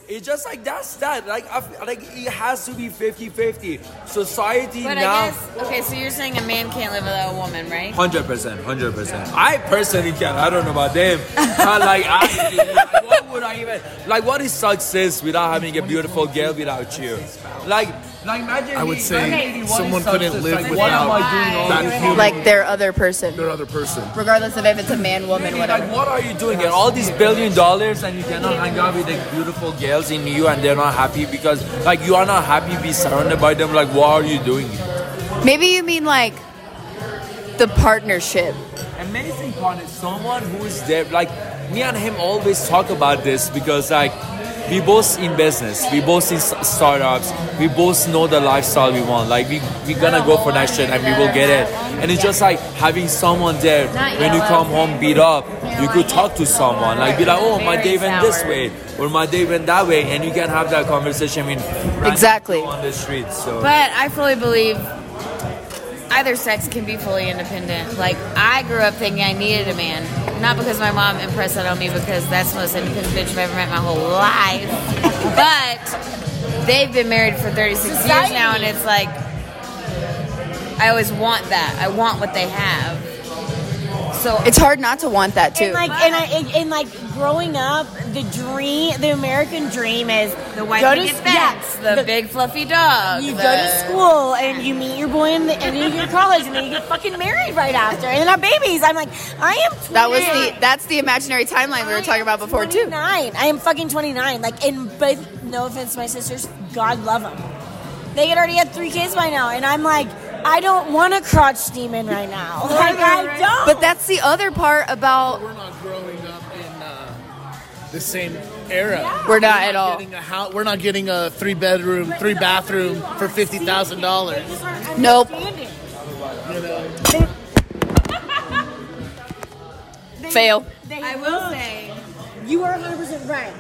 it's just like that's that. Like I, f- like it has to be 50-50. Society But now. I guess, okay, so you're saying a man can't live without a woman, right? Hundred percent, hundred percent. I personally can. I don't know about them. But like, I, what would I even like? What is success without having a beautiful girl without you? Like, like imagine. I would me- say okay, what is someone couldn't live Like, what am without I doing all that human, like their other person their other person. regardless of if it's a man woman Like, whatever what are you doing? Get all these billion dollars and you cannot hang out with the beautiful girls in you, and they're not happy because, like, you are not happy. Be surrounded by them. Like, what are you doing? maybe you mean like the partnership amazing part is someone who is there like me and him always talk about this because like we both in business. We both in startups. We both know the lifestyle we want. Like we we gonna go for that shit and we will get it. And it's just like having someone there when you come home beat up you could talk to someone. Like be like oh my day went this way or my day went that way and you can have that conversation. With random Exactly. on the street so. But I fully believe either sex can be fully independent. Like I grew up thinking I needed a man, not because my mom impressed that on me, because that's the most independent bitch I've ever met my whole life. but they've been married for 36 years now, and it's like I always want that. I want what they have. So It's hard not to want that too. And like, and, I, and, like growing up, the dream, the American dream is the white go to picket yeah, fence, the, big fluffy dog. You the- go to school and you meet your boy in the and you get college and then you get fucking married right after and then have babies. I'm like, I am. 29. that was the that's the imaginary timeline we were talking about before too. 29. I am fucking 29. Like, and but no offense to my sisters, God love them. They had already had three kids by now, and I'm like, I don't want a crotch demon right now. Like, I don't. But that's the other part about We're not growing up in uh, the same era. We're not at all. Getting a house, we're not getting a three bedroom, three bathroom for fifty thousand dollars. Nope. Fail. I will say, You are 100% right.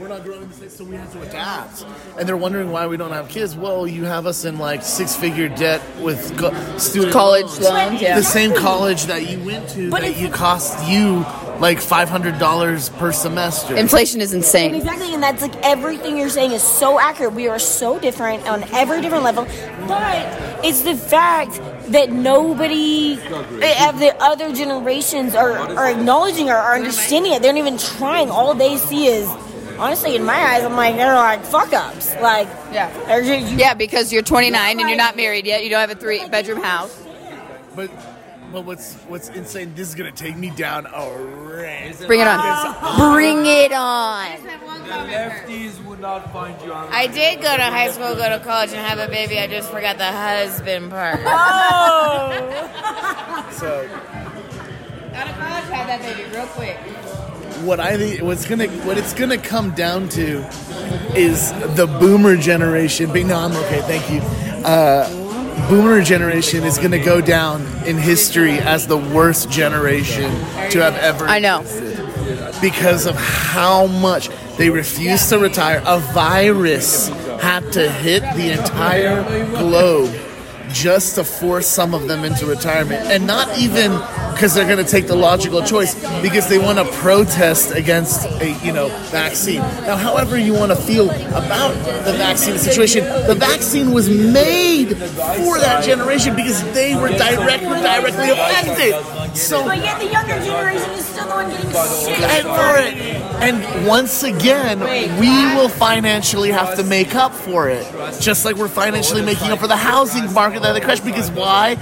We're not growing the same, so we have to adapt. And they're wondering why we don't have kids. Well, you have us in like six figure debt with co- student College loans. loans, yeah. The same college that you went to But that you cost you like five hundred dollars per semester. Inflation is insane. Exactly, and that's like everything you're saying is so accurate. We are so different on every different level, but it's the fact that nobody eh, of the other generations are, are acknowledging or are understanding it. They're not even trying. All they see is, honestly, in my eyes, I'm like they're like fuck ups. Like Yeah. just, you- Yeah, because you're 29 and you're not married yet. You don't have a three bedroom house. But but what's what's insane? This is gonna take me down a rant. Bring it on. Bring it on. Lefties would not find you on. I did go to high school, go to college, and have a baby. I just forgot the husband part. Oh. So Out of college, had that baby real quick. What I think what's gonna what it's gonna come down to is the boomer generation. Being no, I'm okay, thank you. Uh, boomer generation is gonna go down in history as the worst generation to have ever. I know. because of how much they refused to retire. A virus had to hit the entire globe just to force some of them into retirement. And not even because they're going to take the logical choice, because they want to protest against a you know vaccine. Now, however you want to feel about the vaccine situation, the vaccine was made for that generation because they were directly directly affected. So but yet the younger generation is still the one getting shit and for it. And once again, we will financially have to make up for it. Just like we're financially making up for the housing market that they crashed. Because why?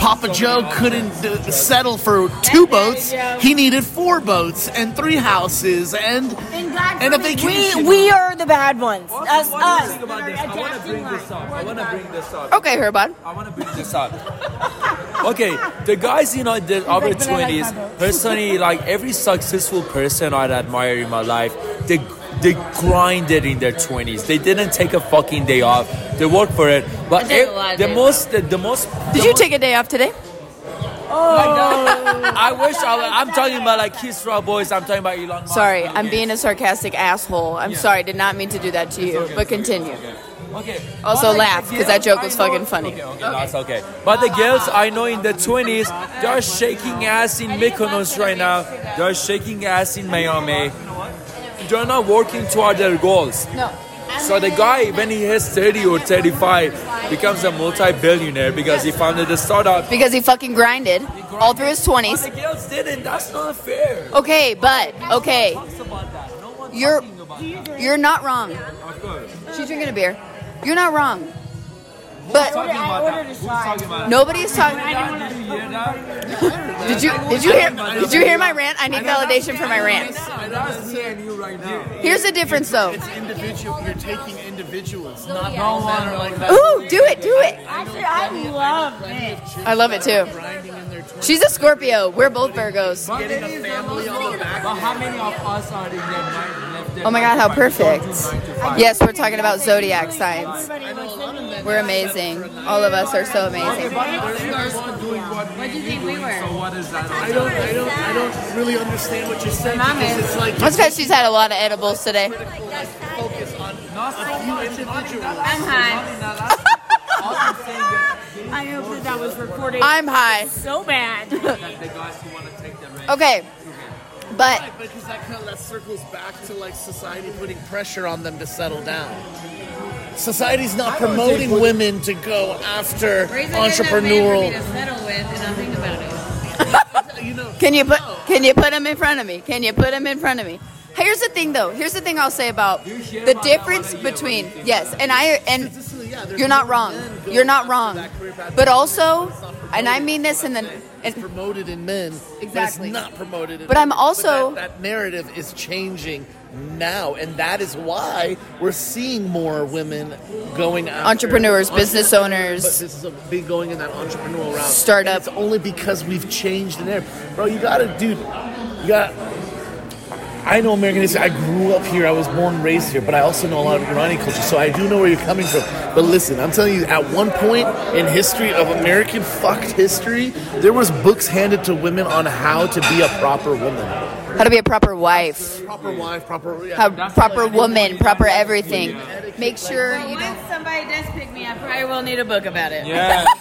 Papa Joe couldn't uh, settle for two boats. He needed four boats and three houses and And God and a vacation. We, we are the bad ones. Us, What do you us. think about this? I want to bring this up. I want to bring this up. Okay, Herbad. I want to bring this up. Okay, the guys, you know, the over but I like twenties. boat. Personally, like every successful person I'd admire in my life, they they grinded in their twenties. They didn't take a fucking day off. They worked for it. But I took a ev- the most, the, the most. Did you take a day off today? Oh, I wish I, I'm talking about like Kiss Rock Boys. I'm talking about Elon Musk. Sorry, I'm being a sarcastic asshole. I'm Yeah. sorry, did not mean to do that to you. okay, But it's okay, continue. Okay. Also But, laugh, because that joke was know- fucking funny. Okay, okay, that's okay. But the girls I know in the 20s, they're shaking ass in Mykonos right now. They're shaking ass in Miami. They're not working toward their goals. No. So the guy, when he hits 30 or 35, becomes a multi-billionaire because he founded a startup. Because he fucking grinded all through his But 20s. the girls didn't. That's not fair. Okay, but okay, you're you're not wrong. She's drinking a beer. You're not wrong. But I ordered a shot. nobody's talking. Did you did you hear did you hear my rant? I need validation for my rant. Here's the difference though. It's individual. You're taking individuals, not all men are like that. Ooh, do it, do it. Actually, I love it. I love it too. Grinding in their 20s. She's a Scorpio. We're both Virgos. Getting a family on the back. But how many of us are in their mind left their Oh my god, how nine to five, perfect. nine to five? Yes, we're talking about zodiac signs. We're amazing. All of us are so amazing. What do you think we were? So What is that? I don't, I don't, I don't really understand what you're saying Mom because it's like That's because she's had a lot of edibles today. focus on a few individuals. I'm high. I hope that that was recorded I'm high. so bad. Okay. But Because that kind of that circles back to like society putting pressure on them to settle down. Society's not promoting women to go after entrepreneurial. to settle with, and I'll think about it. You know, can you put can you put them in front of me? Can you put them in front of me? Here's the thing though. Here's the thing I'll say about the difference between yes, and I and you're not wrong. You're not wrong. that career path. But also, and I mean this in the it's and promoted in men, Exactly. but it's not promoted. In But I'm also- that, that narrative is changing now, and that is why we're seeing more women going after Entrepreneurs, business But owners. this is a big going in that entrepreneurial route. Startup. And It's only because we've changed the narrative, bro. You gotta, dude. You got. I know American history. I grew up here. I was born and raised here, but I also know a lot of Iranian culture, so I do know where you're coming from. But listen, I'm telling you, at one point in history of American fucked history, there was books handed to women on how to be a proper woman, How to be a proper wife, proper wife, proper. Yeah. how proper woman, proper everything. Make sure you Once don't. somebody does pick me, up, I probably will need a book about it. Yeah.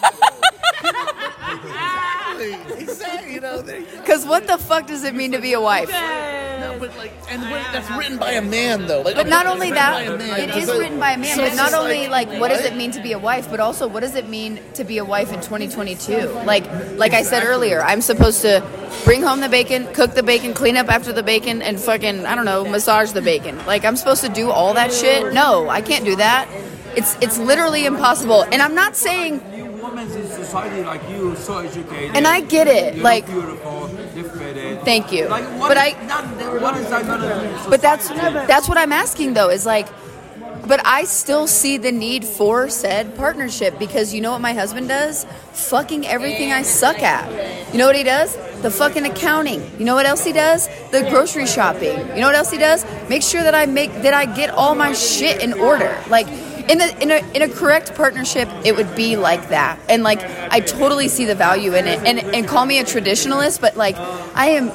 exactly. You know, there you go. Because what the fuck does it mean to be a wife? No, but like, and what- that's written by a man, though. Like, But not it's only written that, by a man. It's is written by a man. so But it's not just only like what does it mean to be a wife, but also what does it mean to be a wife in 2022? Like, like I said earlier, I'm supposed to bring home the bacon, cook the bacon, clean up after the bacon, and fucking I don't know, massage the bacon. Like I'm supposed to do all that shit? No, I can't do that. It's it's literally impossible. And I'm not saying You women in society like you, so educated. And I get it, like- beautiful, you fit Thank you. Like, what But is I- that, what is that gonna do? But that's that's what I'm asking though is like but I still see the need for said partnership because you know what my husband does? Fucking everything I suck at. You know what he does? The fucking accounting. You know what else he does? The grocery shopping. You know what else he does? Make sure that I make that I get all my shit in order. Like in a, in a in a correct partnership, it would be like that. And like I totally see the value in it. And and call me a traditionalist, but like I am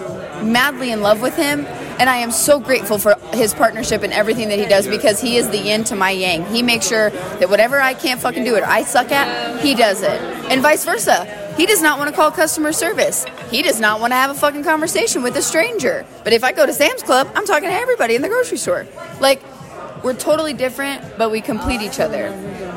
madly in love with him and I am so grateful for his partnership and everything that he does because he is the yin to my yang. He makes sure that whatever I can't fucking do it, I suck at, he does it. And vice versa. He does not want to call customer service. He does not want to have a fucking conversation with a stranger. But if I go to Sam's Club, I'm talking to everybody in the grocery store. Like, we're totally different, but we complete each other.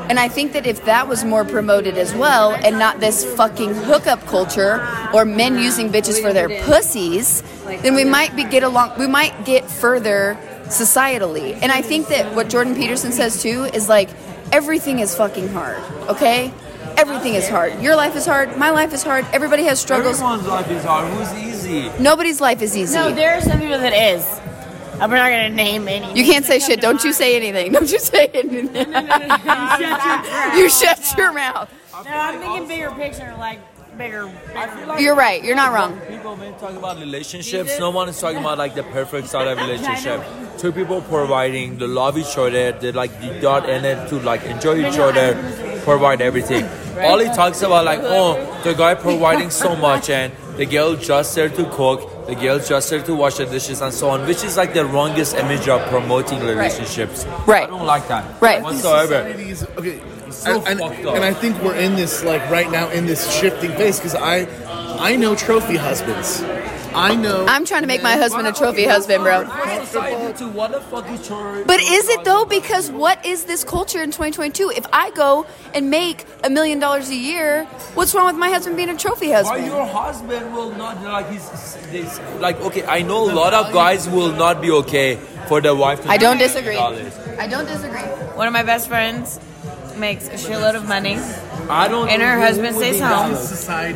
And I think that if that was more promoted as well, and not this fucking hookup culture or men using bitches for their pussies, then we might be get along. We might get further societally. And I think that what Jordan Peterson says too is like everything is fucking hard. Okay, everything is hard. Your life is hard. My life is hard. Everybody has struggles. Everyone's life is hard. Who's easy? Nobody's life is easy. No, there are some people that is. I'm not gonna name any. You can't say shit. Don't you say anything. Don't you say anything. you shut your mouth. No, I'm thinking bigger picture, like bigger. You're right. You're not wrong. People been talking about relationships, no one is talking about like the perfect side of relationship. Two people providing, they love each other, they like the dot in it to like enjoy each other, provide everything. All he talks about like, oh, the guy providing so much and the girl just there to cook, the girl just there to wash the dishes and so on, which is like the wrongest image of promoting relationships. Right. I don't like that. Right. Whatsoever. Society's- okay so and, and, fucked up. and I think we're in this like right now in this shifting phase because I I know trophy husbands I know I'm trying to make my husband a trophy husband, bro. To what the fuck is your- But is it though? Because what is this culture in 2022? If I go and make a million dollars a year, what's wrong with my husband being a trophy husband? Why husband? your husband will not like he's this like okay I know a lot of guys will not be okay for their wife to I don't disagree. dollars. I don't disagree. One of my best friends makes a shitload of money, I don't and her think husband stays home,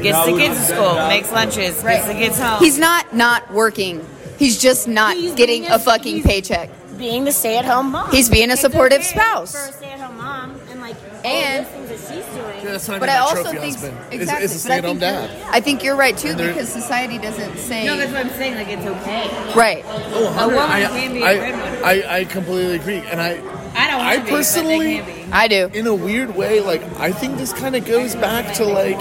gets the kids to school, makes lunches, Right. gets the kids home. He's not not working. He's just not He's getting being a a- fucking he's- paycheck. Being the stay-at-home mom. He's being a It's supportive okay spouse. For a stay-at-home mom, and like And- all those things that she's doing. Yeah, that's what I But mean I by also trophy think husband. exactly. Is, is a but I stay-at-home think dad. you're- I think you're right too And because society doesn't say no, that's what I'm saying. Like it's okay. right. Oh, A woman I, can be a I, breadwinner. I, I completely agree, and I I don't I want to be, but personally- be. I do. in a weird way like I think this kind of goes back to like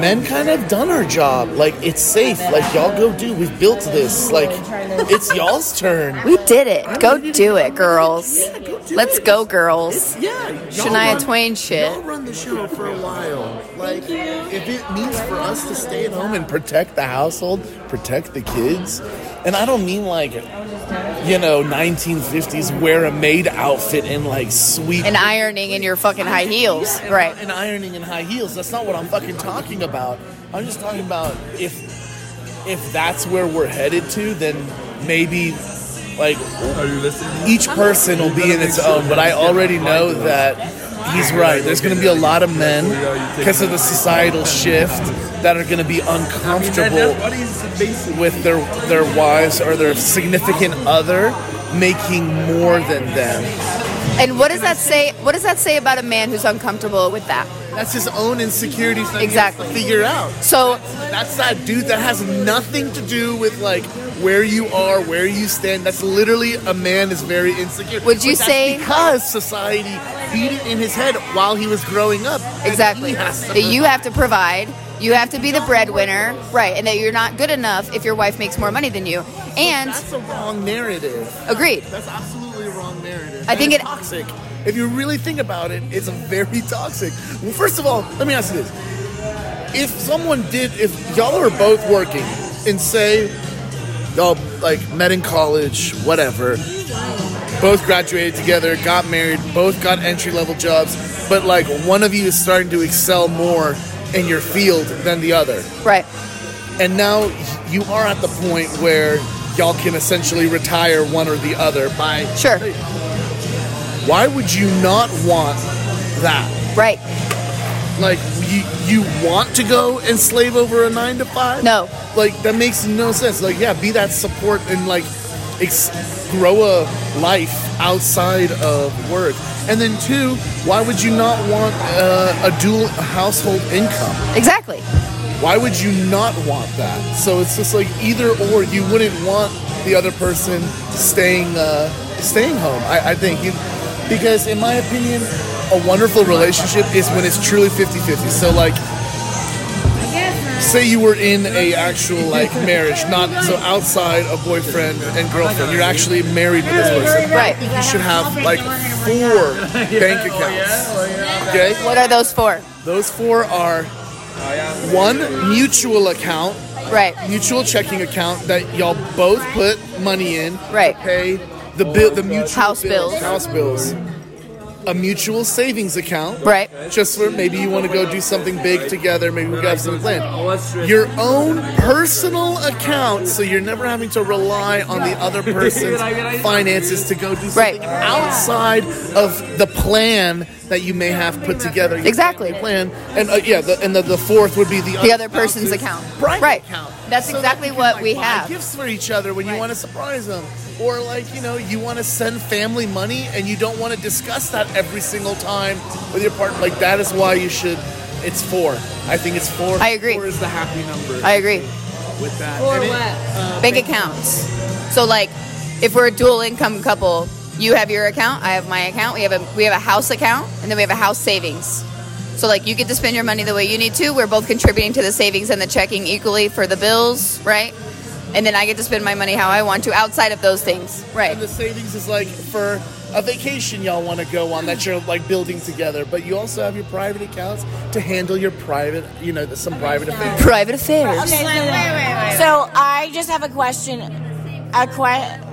men kind of done our job like it's safe like y'all go do we've built this like it's y'all's turn We did it. Go do it, girls. Let's go, girls. yeah y'all Shania run- Twain shit. y'all run the show for a while like if it means for us to stay at home and protect the household protect the kids and I don't mean like you know 1950s wear a maid outfit and like sweet And ironing in your fucking high heels. Right. and ironing in high heels. That's not what I'm fucking talking about. I'm just talking about if if that's where we're headed to, then maybe like Are you listening? each person will be in its own. But I already know that he's right. There's going to be a lot of men because of the societal shift that are going to be uncomfortable What is basic? with their their wives or their significant other making more than them. And what does that say? What does that say about a man who's uncomfortable with that? That's his own insecurities that Exactly. he has to figure out. So That's that dude that has nothing to do with like where you are, where you stand. That's literally a man is very insecure. Would you But that's say- because society beat it in his head while he was growing up? and exactly he has to that you have to provide, you have to be the breadwinner, right? And that you're not good enough if your wife makes more money than you. And That's a wrong narrative. agreed. That's absolutely a wrong narrative. I think it's toxic. If you really think about it, it's very toxic. Well, first of all, let me ask you this: If someone did, if y'all are both working, and say y'all like met in college, whatever, both graduated together, got married, both got entry level jobs, but like one of you is starting to excel more in your field than the other Right. and now you are at the point where y'all can essentially retire one or the other by Sure. why would you not want that Right. like you you want to go and slave over a nine to five No. like that makes no sense like yeah be that support and like ex- grow a life outside of work and then two why would you not want uh, a dual household income Exactly. why would you not want that? So it's just like either or. You wouldn't want the other person staying uh, staying home. I, I think you because in my opinion, a wonderful relationship is when it's truly 50-50. So like say you were in a actual like marriage, not so outside of boyfriend and girlfriend. You're actually married with this person. Right. You should have like four bank accounts. Okay? What are those for? Those four are one mutual account, Right. mutual checking account that y'all both put money in Right. to pay the bill, the mutual House bills. house bills. A mutual savings account, Right. Just for maybe you want to go do something big together. Maybe we got some planned. Your own personal account, so you're never having to rely on the other person's finances to go do something Right. outside of the plan that you may have put together. Exactly. plan, and uh, yeah, the, and the, the fourth would be the The other person's account. Right. account. That's So exactly can, what like, we have. Gifts for each other when you want to surprise them, or like you know you want to send family money and you don't want to discuss that every single time with your partner. Like that is why you should. It's four. I think it's four. I agree. Four is the happy number I agree. with that. Or And it- what? Uh, bank accounts. So like if we're a dual income couple, you have your account, I have my account, we have a we have a house account, and then we have a house savings. So like you get to spend your money the way you need to. We're both contributing to the savings and the checking equally for the bills, right? And then I get to spend my money how I want to outside of those things. Right. And the savings is like for a vacation y'all want to go on that you're like building together, but you also have your private accounts to handle your private, you know, some private affairs. Private affairs. Okay, so, Wait, wait, wait. so I just have a question. A que-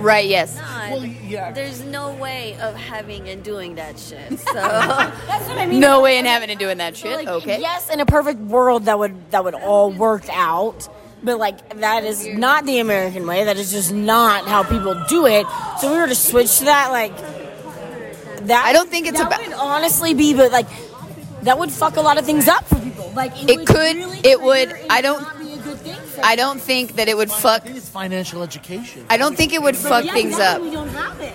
Right, yes. Well, yeah. There's no way of having and doing that shit. So That's what I mean. No way in having and doing that shit. Like, Okay. Yes, in a perfect world, that would that would all work out. But like that is not the American way. That is just not how people do it. So if we were to switch to that, like that. I don't think it's that about- would honestly be, but like that would fuck a lot of things up for people. Like It would could- really it would- I don't- not be a good thing for I don't think that it would fuck I think it's financial education. I don't think it would fuck Yeah, things up. We don't have it.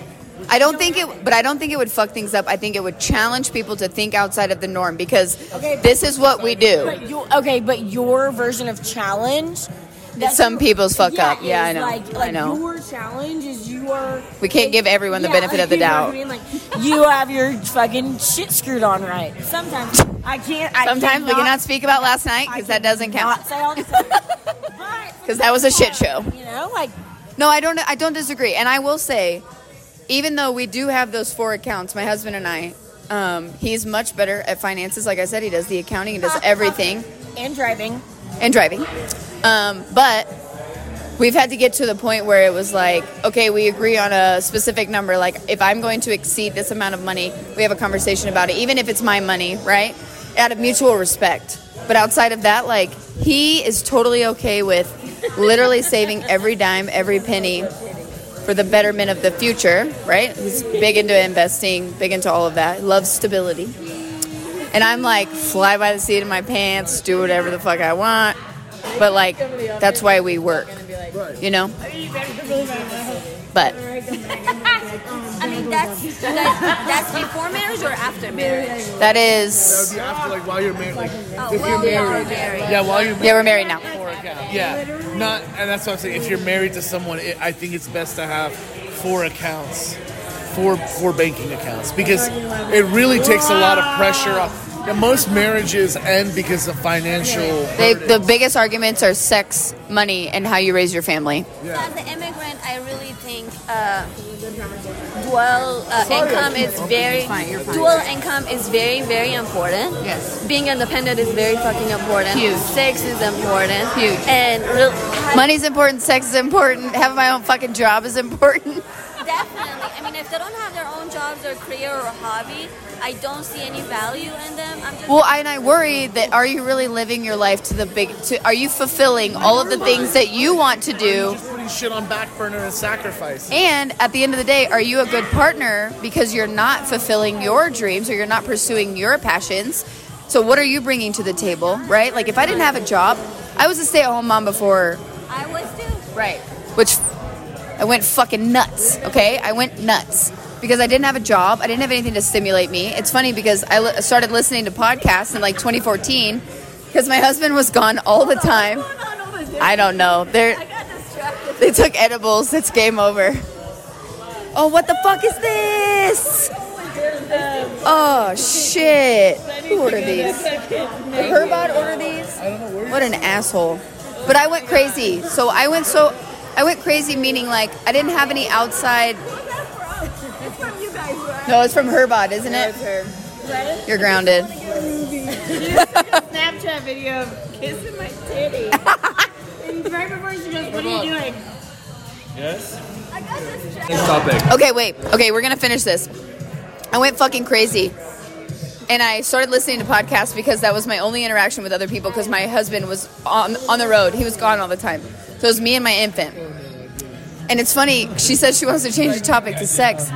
I don't think it, but I don't think it would fuck things up. I think it would challenge people to think outside of the norm because Okay, this is what we do. But you, okay, but your version of challenge. Some people's fuck up. Yeah, I know. Like, I know. Your challenge is your. We can't give everyone the benefit of the you doubt. I mean? Like you have your fucking shit screwed on right. Sometimes I can't. I Sometimes we cannot speak about last night because that doesn't count. Not say all the time. Because that was a shit show. You know, like No, I don't. I don't disagree. And I will say, even though we do have those four accounts, my husband and I, um, he's much better at finances. Like I said, he does the accounting, he does everything. and driving. and driving. Um, but we've had to get to the point where it was like, okay, we agree on a specific number. Like, if I'm going to exceed this amount of money, we have a conversation about it, even if it's my money, right? Out of mutual respect. But outside of that, like, he is totally okay with literally saving every dime, every penny for the betterment of the future, right? He's big into investing, big into all of that, loves stability. And I'm like, fly by the seat of my pants, do whatever the fuck I want. But like, that's why we work, you know? But And that's that, that's before marriage or after marriage? That That is. would be after, like, while you're married. Like, Oh, if well, you're yeah, married. married. Yeah, while you're married. Yeah, we're married now. Four accounts. Yeah, not, and that's what I'm saying. If you're married to someone, it, I think it's best to have four accounts, four four banking accounts, because it really takes a lot of pressure off. And most marriages end because of financial. They, the biggest arguments are sex, money, and how you raise your family. As an immigrant, I really think uh, dual uh, income is very dual income is very very important. Yes. Being independent is very fucking important. Huge. Sex is important. Huge. And real, Money's important, sex is important, having my own fucking job is important. definitely. I mean, if they don't have their own jobs or career or hobby, I don't see any value in them. I'm just Well, I, and I worry that are you really living your life to the big? To, are you fulfilling all of the things that you want to do? Putting shit on back burner and sacrifice. And at the end of the day, are you a good partner because you're not fulfilling your dreams or you're not pursuing your passions? So what are you bringing to the table, right? Like if I didn't have a job, I was a stay-at-home mom before, I was too. right? Which I went fucking nuts. Okay, I went nuts because I didn't have a job. I didn't have anything to stimulate me. It's funny because I li- started listening to podcasts in like 2014 because my husband was gone all the time. I don't know. They're they took edibles. It's game over. Oh, what the fuck is this? Oh shit! Who ordered these? Did Herbot order these? What an asshole! But I went crazy. So I went so I went crazy, meaning like I didn't have any outside. No, it's from Herbot, isn't it? You're grounded. Snapchat video of kissing my titty. and right before she goes, what are you doing? Yes. Next topic. Okay, wait. Okay, we're gonna finish this. I went fucking crazy. And I started listening to podcasts because that was my only interaction with other people because my husband was on on the road. He was gone all the time. So it was me and my infant. And it's funny, she says she wants to change the topic to sex.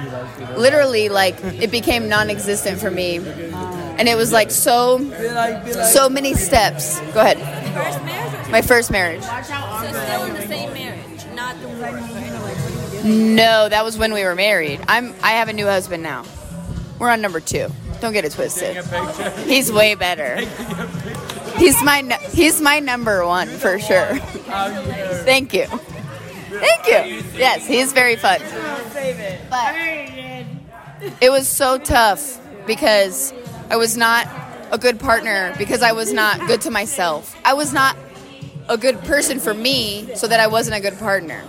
Literally, like, it became non existent for me. And it was like so so many steps. Go ahead. First marriage My first marriage. so still in the same marriage, not the No, that was when we were married. I'm I have a new husband now. We're on number two. Don't get it twisted. He's way better. He's my he's my number one for sure. Thank you. Thank you. Yes, he's very fun. But it was so tough because I was not a good partner because I was not good to myself. I was not a good person for me so that I wasn't a good partner.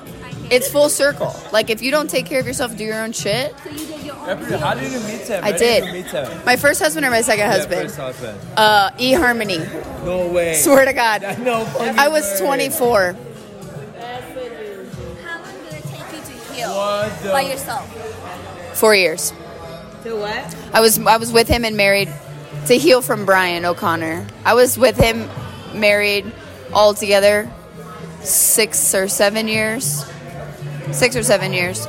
It's full circle. Like if you don't take care of yourself, do your own shit. How did you meet him? I Where did. meet him? My first husband or my second Yeah, husband? first husband. Uh, E Harmony. No way. Swear to God. No I was way. 24. Take you to heal What the- by yourself? Four years. To what? I was I was with him and married to heal from Brian O'Connor. I was with him, married all together, six or seven years. Six or seven years.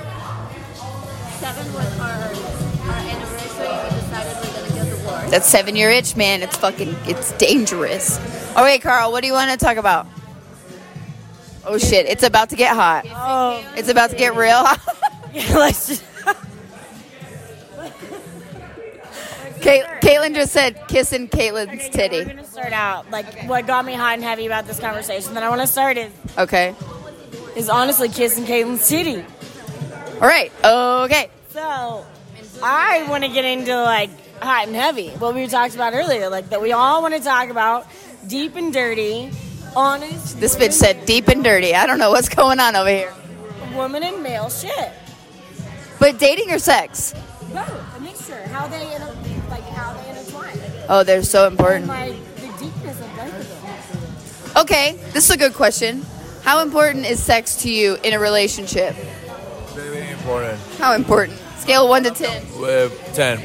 Seven was our, our anniversary. We decided we're gonna get divorced. That seven year itch, man, it's fucking it's dangerous. All right, Carl, what do you want to talk about? Oh shit, it's about to get hot. Oh, It's about to get real hot. let's just. Kate, Caitlin just said kissing Caitlin's We're titty. gonna start out like what got me hot and heavy about this conversation. That I want to start is Okay. is honestly kissing Caitlin's titty. All right. Okay. So I want to get into like hot and heavy, what we talked about earlier, like that we all want to talk about deep and dirty, honest. This bitch said deep and dirty. I don't know what's going on over here. woman and male shit. But dating or sex? Both, a mixture. How they inter- like how they intertwine. Oh, they're so And important. like the deepness of both of them. Okay, this is a good question. How important is sex to you in a relationship? Very important. How important? Scale one to ten. Uh, ten.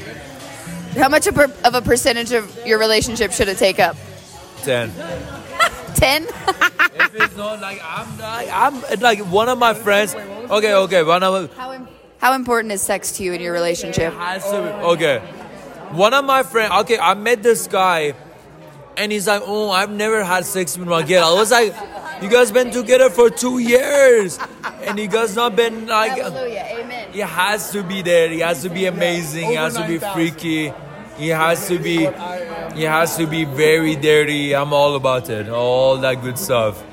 How much of a percentage of your relationship should it take up? Ten. Ten? if it's not like I'm not, I'm like one of my friends. Okay, okay, one of How, im- how important is sex to you in your relationship? has to be, okay. One of my friends. Okay, I met this guy, and he's like, "Oh, I've never had sex with my girl." I was like, "You guys been together for two years," and he guys not been like. Hallelujah. Amen. He has to be there. He has to be amazing. He has to be freaky. He has to be. He has to be very dirty. I'm all about it. All that good stuff.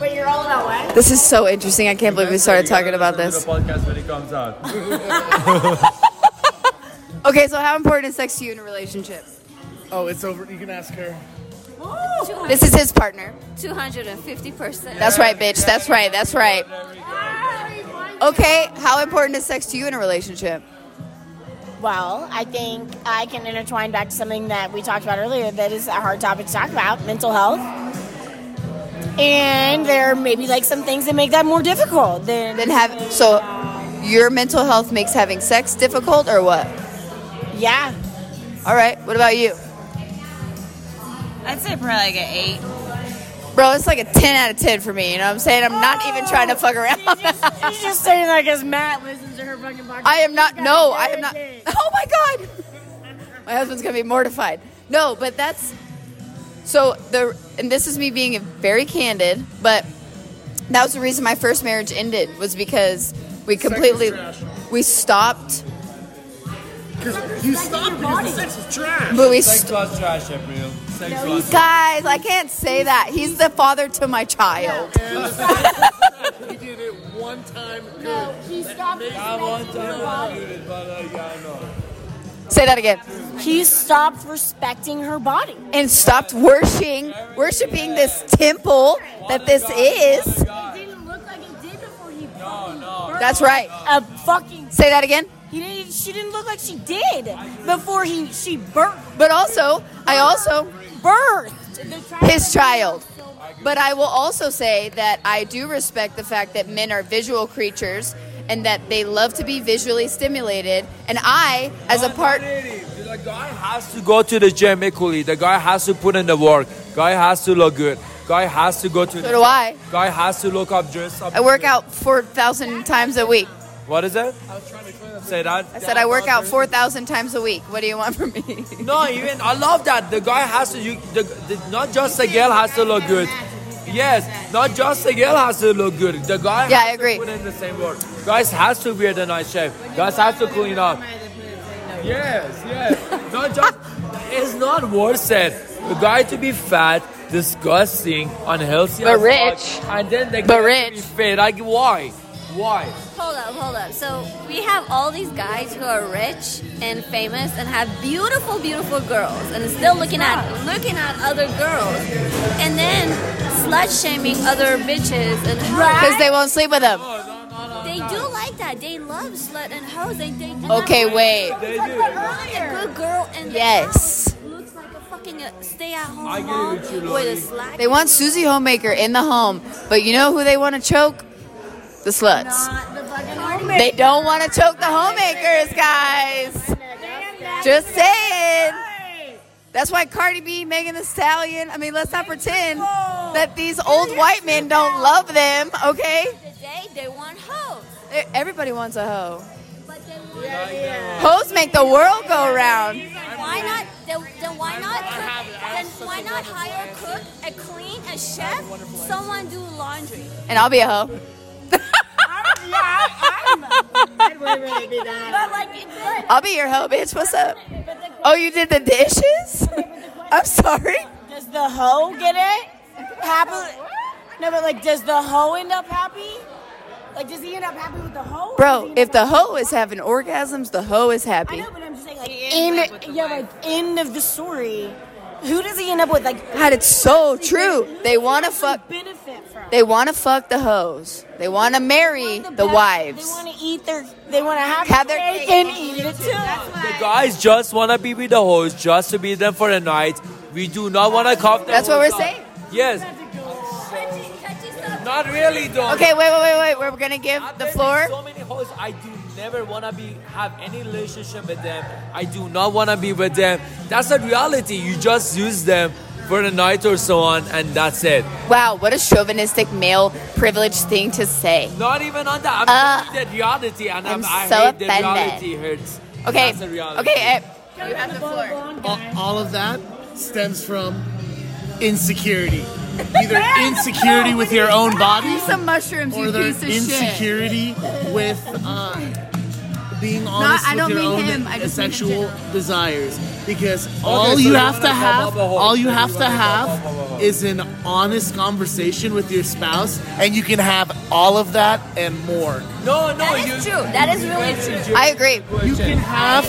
Wait, you're all about what? This is so interesting. I can't believe we started talking about this. podcast when it comes out. Okay, so how important is sex to you in a relationship? Oh, it's over. You can ask her. This is his partner. 250%. That's right, bitch. That's right. That's right. Ah, okay, how important is sex to you in a relationship? Well, I think I can intertwine back to something that we talked about earlier that is a hard topic to talk about mental health. And there may be like some things that make that more difficult than. Then have so your mental health makes having sex difficult or what? yeah. All right. What about you? I'd say probably like an eight. Bro, it's like a 10 out of 10 for me. You know what I'm saying? I'm not even trying to fuck around. She's just saying that because Matt listens to her fucking podcast. I am not. No, I am not. Oh my god, my husband's gonna be mortified. No, but that's so the and this is me being very candid, but that was the reason my first marriage ended was because we completely we stopped, Because you stopped because the sex was trash. but we Sex st- was trash, April. Sex was. guys. I can't say that. He's the father to my child. He did it one time good. No, he stopped I want respecting her body. to but uh, yeah, I know. Say that again. He stopped respecting her body. And stopped worshiping, worshiping this temple that this is. It didn't look like it did before he fucking birthed That's right. a fucking. Say that again. He didn't. She didn't look like she did before he she birthed But also, I also birthed his child. But I will also say that I do respect the fact that men are visual creatures and that they love to be visually stimulated. And I, as a part, The guy has to go to the gym equally. The guy has to put in the work. Guy has to look good. Guy has to go to. so do I. Guy has to look up, dress up. I work out 4,000 times a week. What is that? I was trying to clear that. Say that. I said I work out 4,000 times a week. What do you want from me? No, even I love that. The guy has to. You, the, the, not just the girl has to look good. Yes, not just the girl has to look good. The guy Yeah, I agree. to put in the same work. Guys has to wear a nice shape. Guys has to clean up. Yes, yes. not just. It's not worth it. The guy to be fat, disgusting, unhealthy, But as fuck, rich. and then the But guy to rich. be fit. Like why? Why? Hold up, hold up. So we have all these guys who are rich and famous and have beautiful, beautiful girls, and still looking at looking at other girls, and then slut shaming other bitches and hoes. Because they won't sleep with them. They do like that. They love slut and hoes. They, they do Okay, not wait. They do. a good girl and the Yes. house looks like a fucking uh, stay-at-home I get it mom with you, with Lori. a slack. They want Susie Homemaker in the home. But you know who they want to choke? The sluts. The They don't want to choke the homemakers, guys. Just saying. That's why Cardi B, Megan Thee Stallion. I mean, let's not pretend that these old white men don't love them. Okay, Today they want hoes. Everybody wants a hoe. But they want Hoes make the world go round. Why not? Then, then why not? Cook, then why not hire a cook, a clean, a chef, someone do laundry? And I'll be a hoe. I'll be your hoe, bitch. What's up? Oh, you did the dishes? I'm sorry. Does the hoe get it? Happy? No, but like, does the hoe end up happy? Like, does he end up happy with the hoe? Bro, if the hoe is having orgasms, the hoe is happy. I happy. know, but I'm just saying, like, end, yeah, like, end of the story. Who does he end up with? Like, God, it's so true. They want to fuck. benefit from. They want to fuck the hoes. They want to marry the best- wives. They want to eat their. They want to have, Have their their cake cake and and eat eat it too. The guys just want to be with the host, just to be them for the night. We do not want to cuff them. That's what we're saying. Yes. Not really, though. Okay, wait, wait, wait, wait. We're gonna give I've the floor. So many hosts, I do never want to be have any relationship with them. I do not want to be with them. That's the reality. You just use them for a night or so on, and that's it. Wow, what a chauvinistic male privileged thing to say. Not even on that. I'm Uh, the reality, and I'm, I'm I so hate the offended. reality hurts. Okay, That's the reality. okay. eh, you have the floor. all, all of that stems from insecurity. either insecurity with your own body some mushrooms, or you their piece of shit. insecurity with uh, being honest I don't with your mean own him, I just mean in sexual desires. Because all so you you have wanna have, up a whole- all you have to wanna come have up a is an honest conversation with your spouse, and you can have all of that and more. No, no, That you. is true. That is really true. I agree. You can have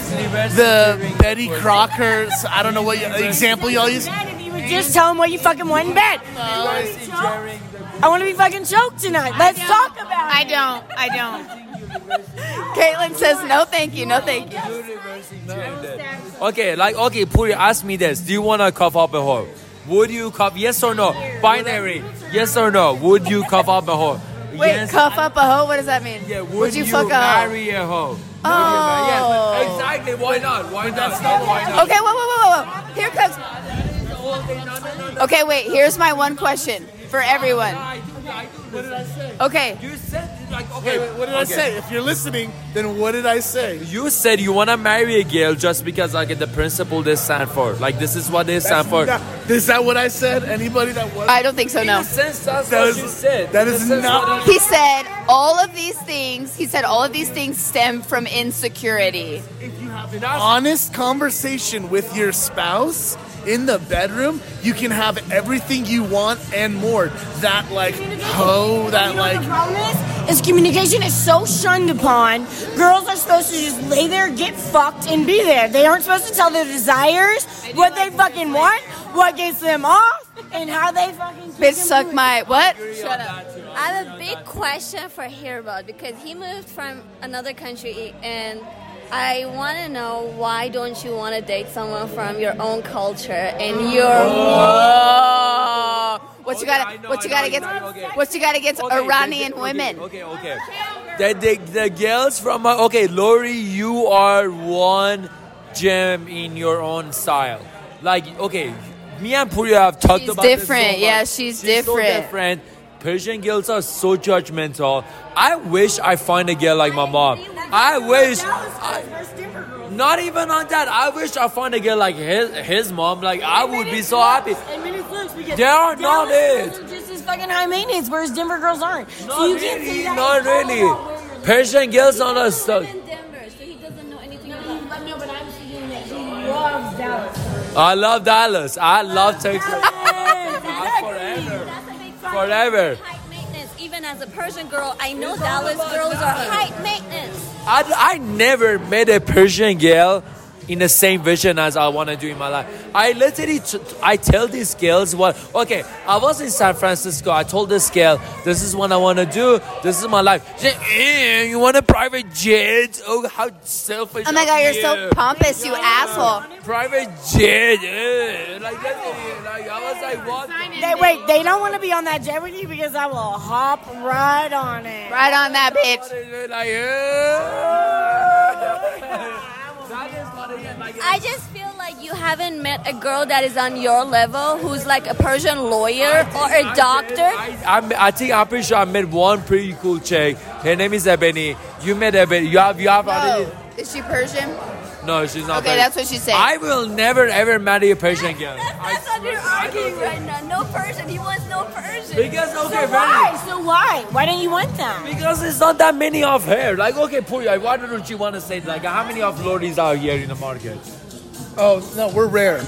the Betty Crocker's, I don't know what you- example y'all use. If you would just tell him what you fucking want in bed. I want to be fucking choked tonight. Let's talk about it. I it. don't. I don't. Caitlin says no, thank you, no, thank you. Okay, like okay, Puri, ask me this: Do you wanna cuff up a whore? Would you cuff? Yes or no? Binary. Yes or no? Would you cuff up a whore? Wait, yes. cuff up a hoe? What does that mean? Yeah, would, would you, fuck a hoe? marry a hoe? Oh. Yeah, exactly. Why not? Why not? Why not? Okay, whoa, whoa, whoa, whoa. Here comes. Okay, wait. Here's my one question for everyone. What did I say? Okay, You said like okay. Wait, what did I say? If you're listening, then what did I say? You said you wanna marry a girl just because like the principle they stand for. Like this is what they stand for. Not- is that what I said? Anybody that was? I don't think so. In No. a sense, that's That what is- you said. that In a is sense, not- He said all of these things. He said all of these things stem from insecurity. if you have an honest conversation with your spouse in the bedroom, you can have everything you want and more. That like hoe, that You know what like the problem is? Is communication is so shunned upon. Girls are supposed to just lay there, get fucked, and be there. They aren't supposed to tell their desires, what they fucking want, what gets them off, and how they fucking. Bitch, suck my what? Shut up. I have a big question for Herbal because he moved from another country and I want to know why don't you want to date someone from your own culture and oh. your Oh. What you Okay, gotta? What you gotta get? Okay. What you gotta get? Okay, Iranian the- women. Okay, okay. The, the, the girls from my okay, Lori, you are one gem in your own style. Like okay, me and Puri have talked She's about this different. so Yeah, much. she's So different. Different. Persian girls are so judgmental. I wish I find a girl like my mom. I wish. I, not even on that. I wish I find a girl like his his mom. Like I would be so happy. And many flukes because They are not it. Just as fucking high maintenance, whereas Denver girls aren't. so Not you can't say really. that. Not really. Persian girls are not so. in Denver, so he doesn't know anything about No, but I'm that he loves Dallas. I love Dallas. I love Texas. Forever. High maintenance. Even as a Persian girl, I know Dallas girls are high maintenance. I, I never met a Persian girl in the same vision as I want to do in my life. I literally, t- I tell these girls what, okay, I was in San Francisco. I told this girl, this is what I want to do. This is my life. She said, "Eh, you want a private jet? Oh, how selfish. Oh my god, of you're so pompous, you asshole. Private jet. eh. Like, that's, like, I was like, what? They, wait, they don't want to be on that jet with you because I will hop right on it. Right on that bitch. Like, eh. That is what it is, I just feel like you haven't met a girl that is on your level who's like a Persian lawyer or a doctor. I, I, I think I'm pretty sure I met one pretty cool chick. Her name is Ebony. You met Ebony. You have you have already. Oh, is she Persian? No, she's not. Okay, that's what she said. I will never ever marry a Persian girl. That's what you're arguing right now. No Persian. He wants no Persian. Because okay, Why? So why? Why don't you want them? Because it's not that many of her. Like okay, Puya, why don't you want to say like how many of Lordis are here in the market? oh no, we're rare.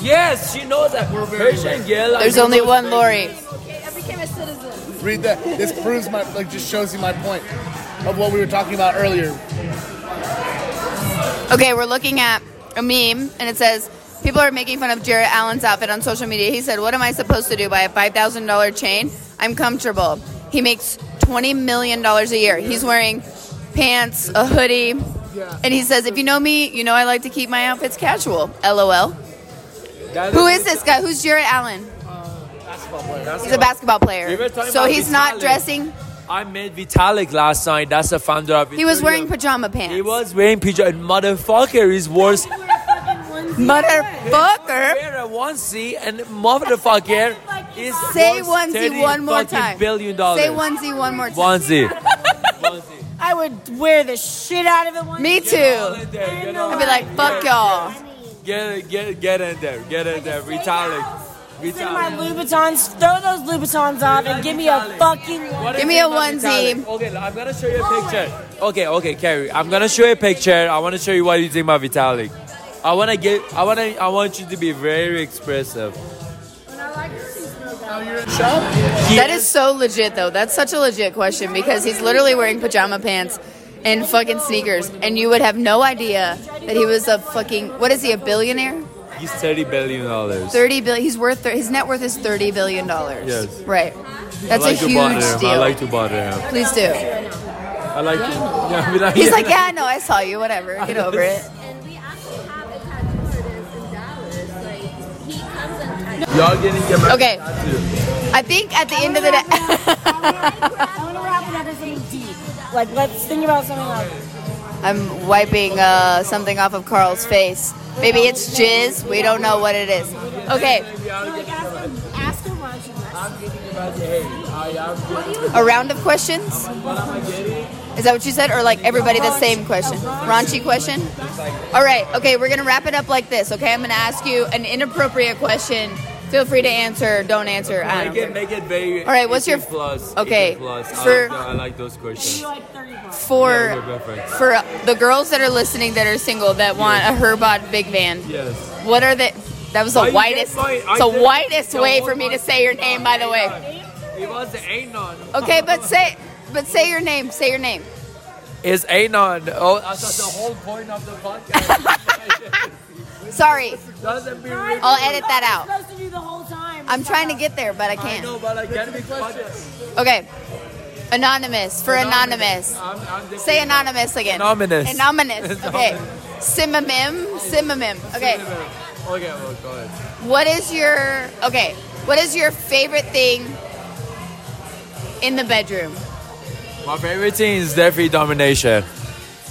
Yes, she knows that we're rare. Persian girl. There's they only know- one Lori. Okay, I became a citizen. Read that. This proves my like just shows you my point of what we were talking about earlier. Okay, we're looking at a meme, and it says people are making fun of Jarrett Allen's outfit on social media. He said, "What am I supposed to do? Buy a five thousand dollar chain? I'm comfortable." He makes twenty million dollars a year. He's wearing pants, a hoodie, and he says, "If you know me, you know I like to keep my outfits casual." LOL. Who is this guy? Who's Jarrett Allen? He's a basketball player. So he's not dressing. I met Vitalik last night. That's the founder of. He was wearing pajama pants. He was wearing pajama. Motherfucker is worse. Motherfucker. Wear a onesie and motherfucker is Say worth onesie one more time. Billion dollars. Say onesie one more time. Onesie. Onesie. I would wear the shit out of it. One Me too. in there, get all I'd be like, fuck y'all. Get, get, get in there. Get in there. Vitalik. Instead of my Louboutins, throw those Louboutins off and give me a fucking. What do Give me a about onesie. Okay, I'm gonna show you a picture. Okay, okay, Carrie, I'm gonna show you a picture. I want to show you what you think about Vitalik. I wanna get. I wanna. I want you to be very expressive. Now you're in shop. That is so legit, though. That's such a legit question because he's literally wearing pajama pants and fucking sneakers, and you would have no idea that he was a fucking. What is he? A billionaire? He's thirty billion dollars. Thirty billion. He's worth. thir- His net worth is thirty billion dollars. Yes. Right. That's like a to bother huge him. deal. I like to bother him. Please do. I like to. Yeah, be like, He's like, yeah, no, I saw you. Whatever. Get over it. And we actually have a tattoo artist in Dallas. Like he comes and. Y'all getting your Okay. I think at the end of the day. I want to wrap it up with something deep. Like, let's think about something like. I'm wiping uh, something off of Carl's face. Maybe it's jizz. We don't know what it is. Okay, a round of questions. Is that what you said, or like everybody the same question? Raunchy question. All right. Okay, we're gonna wrap it up like this. Okay, I'm gonna ask you an inappropriate question. Feel free to answer. Don't answer. I don't Make it, make it very. All right, what's your- plus? okay, 18 plus. I, for- like, I like those questions. For Yeah, for the girls that are listening that are single that want a Herbot big van. Yes. What are the? That was the I whitest. my- It's the whitest way for me to say your name. By the way. It was Anon. Okay, but say, but say your name. Say your name. It's Anon. Oh, that's the whole point of the podcast. Sorry, Doesn't be I'll edit that out. supposed to do the whole time. I'm trying to get there, but I I can't. know, but I get the question. Okay, anonymous for anonymous. I'm, I'm the- Say anonymous again. Anonymous. Anonymous. Okay. Simamim. Simamim. Okay. Okay, well, go ahead. What is your okay? What is your favorite thing in the bedroom? My favorite thing is definitely domination.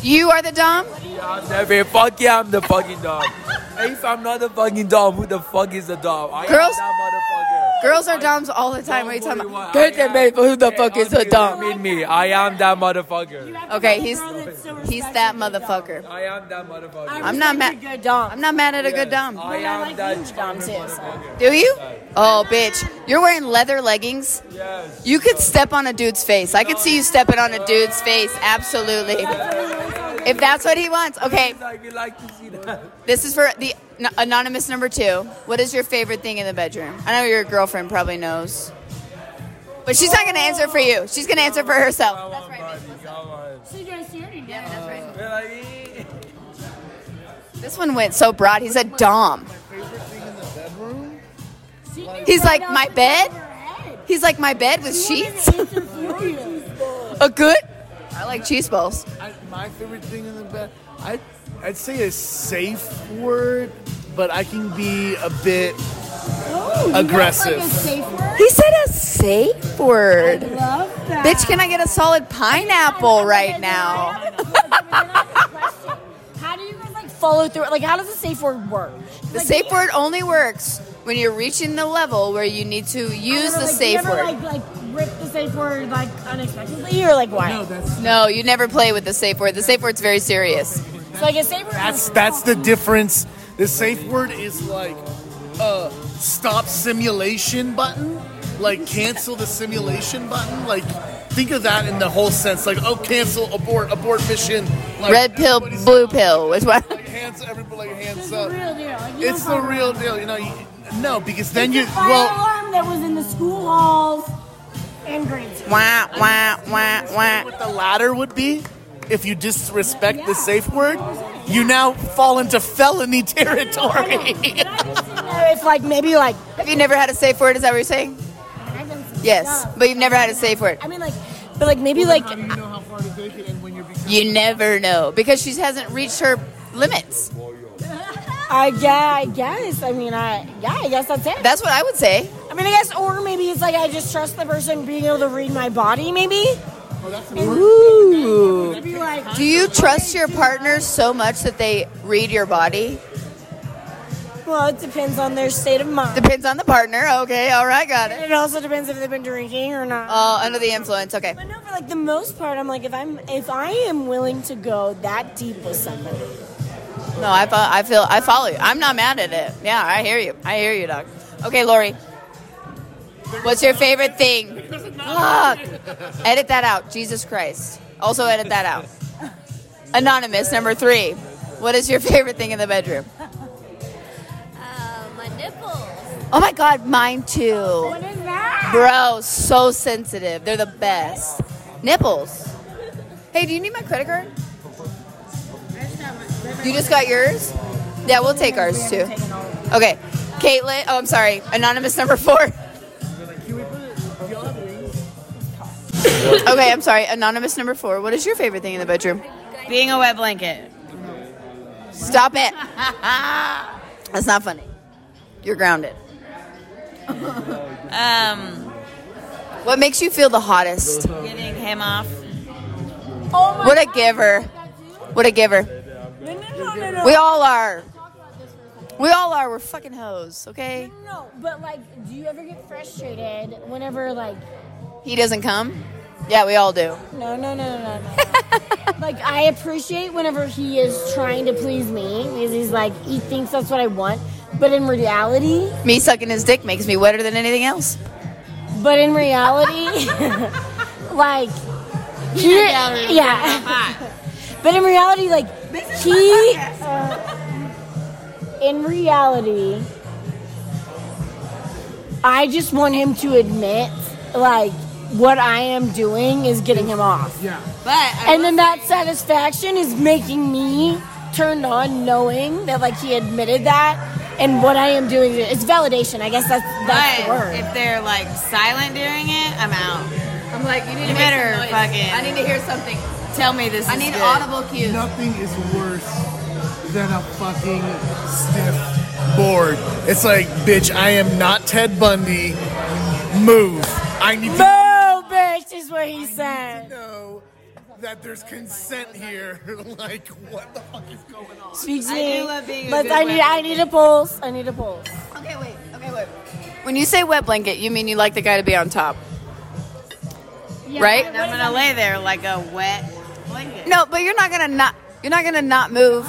You are the dom. Yeah, I'm definitely. Fuck yeah, I'm the fucking dom. if I'm not the fucking dom, who the fuck is the dom? I Girls- am that motherfucker. Girls are doms all the time. What are you talking Don't about? worry, Get them, I. Who the am- fuck is I a dom? mean me. I am that motherfucker. Okay, he's he's that motherfucker. I am that motherfucker. I'm not mad. Good dom. I'm not mad at a good dom. I I am like that huge dom too. So. Do you? Oh, bitch. You're wearing leather leggings. Yes. You could step on a dude's face. I could see you stepping on a dude's face. Absolutely. If that's what he wants. Okay, Like, we like to see that. this is for the n- anonymous number two. What is your favorite thing in the bedroom? I know your girlfriend probably knows. But she's not going to answer for you. She's going to answer for herself. Come on, buddy. Yeah, that's right. This one went so broad. He said Dom. Favorite thing in the bedroom? He's like, my bed? He's like, my bed with sheets? a good? I like cheese balls. I, my favorite thing in the bed, I, I'd say a safe word, but I can be a bit oh, aggressive. He said a safe word. Love that. Bitch, can I get a solid pineapple right now? How do you guys like follow through? Like, how does the safe word work? The safe word only works when you're reaching the level where you need to use the like, safe you ever, word. Like, like rip the safe word like unexpectedly, or like why? No, that's No, you never play with the safe word. The safe word's very serious. so like a safe word. that's that's the difference. The safe word is like a stop simulation button, like cancel the simulation button. Like think of that in the whole sense. Like oh, cancel, abort, abort mission. Like, Red pill, blue pill is what. Like, hands, everybody, like, hands It's up. the real deal. Like, you It's the real deal, you know. You, no, because then you fire well. alarm that was in the school halls and grade school. Wah, wah, wah, wah. what the latter would be if you disrespect the safe word you now fall into felony territory But I just didn't know if like maybe like Have you never had a safe word? Is that what you're saying? I've done some Yes, stuff. but you've never had a safe word. I mean like, but like maybe like how do you know how far to take it and when you're becoming You never know because she hasn't reached her limits. I yeah I guess I mean I yeah I guess that's it. That's what I would say. I mean I guess or maybe it's like I just trust the person being able to read my body maybe. Ooh. Like Do you trust your partner so much that they read your body? well it depends on their state of mind. Depends on the partner. Okay, all right, got it. It also depends if they've been drinking or not. Oh, under the influence. Okay. But no, for like the most part, I'm like, if I'm, if I am willing to go that deep with somebody, No, I, fo- I feel I follow you. I'm not mad at it. Yeah, I hear you. I hear you, Doc. Okay, Lori, What's your favorite thing? Fuck. Edit that out. Jesus Christ. Also edit that out. Anonymous number three. What is your favorite thing in the bedroom? Uh, my nipples. Oh my god, mine too. What is that? Bro, so sensitive. They're the best. Nipples. Hey, do you need my credit card? You just got yours? Yeah, we'll take ours too. Okay. Caitlin, oh, I'm sorry. Anonymous number four. Okay, I'm sorry. Anonymous number four. What is your favorite thing in the bedroom? Being a wet blanket. Stop it. That's not funny. You're grounded. Um, What makes you feel the hottest? getting him off. Oh What a giver. What a giver. We all are. We all are. We're fucking hoes, okay? No, but like, do you ever get frustrated whenever like? He doesn't come? Yeah, we all do. No, no, no, no, no. no. like, I appreciate whenever he is trying to please me because he's like he thinks that's what I want, but in reality, Me sucking his dick makes me wetter than anything else. but in reality, like he, yeah. But in reality, like he, uh, in reality, I just want him to admit, like, what I am doing is getting him off. Yeah. But I And then that satisfaction is making me turned on knowing that, like, he admitted that. And what I am doing is validation. I guess that's that's the But word. if they're like silent during it, I'm out. I'm like, you need You better fucking I need to hear something. Tell me this. I is need good. audible cues. Nothing is worse than a fucking stiff board. It's like, bitch, I am not Ted Bundy. Move. I need to No, bitch, is what he said. know that there's consent here. like, what the fuck is going on? Speak to I me. do love being a But good I need, wet I need a pulse. I need a pulse. Okay, wait. Okay, wait. When you say wet blanket, you mean you like the guy to be on top, right? I'm gonna lay there like a wet blanket. No, but you're not gonna not. You're not gonna not move.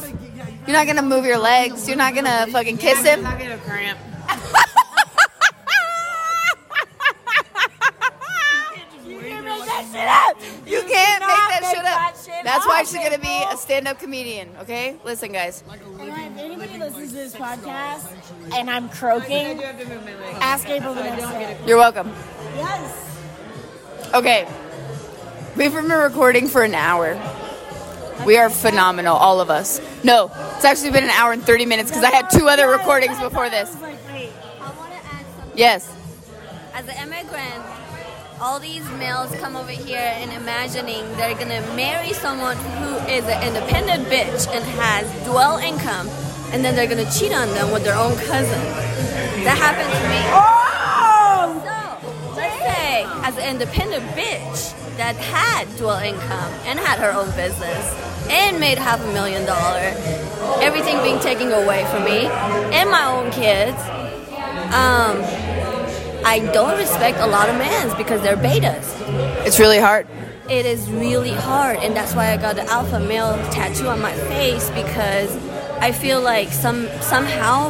You're not gonna move your legs. You're not gonna fucking kiss him. I get a cramp. You can't make that make shit that up. shit That's why she's gonna be a stand-up comedian. Okay, listen, guys. And if anybody listens to this podcast and I'm croaking, ask April the next day. You're welcome. Yes. Okay, we've been recording for an hour. We are phenomenal, all of us. No, it's actually been an hour and 30 minutes because I had two other recordings before this. I want to add something. Yes. As an immigrant, all these males come over here and imagining they're gonna marry someone who is an independent bitch and has dual income, and then they're gonna cheat on them with their own cousin. That happened to me. Let's say, as an independent bitch that had dual income and had her own business and made half a million dollar, everything being taken away from me and my own kids, um, I don't respect a lot of mans because they're betas. It's really hard. It is really hard, and that's why I got the alpha male tattoo on my face because I feel like some somehow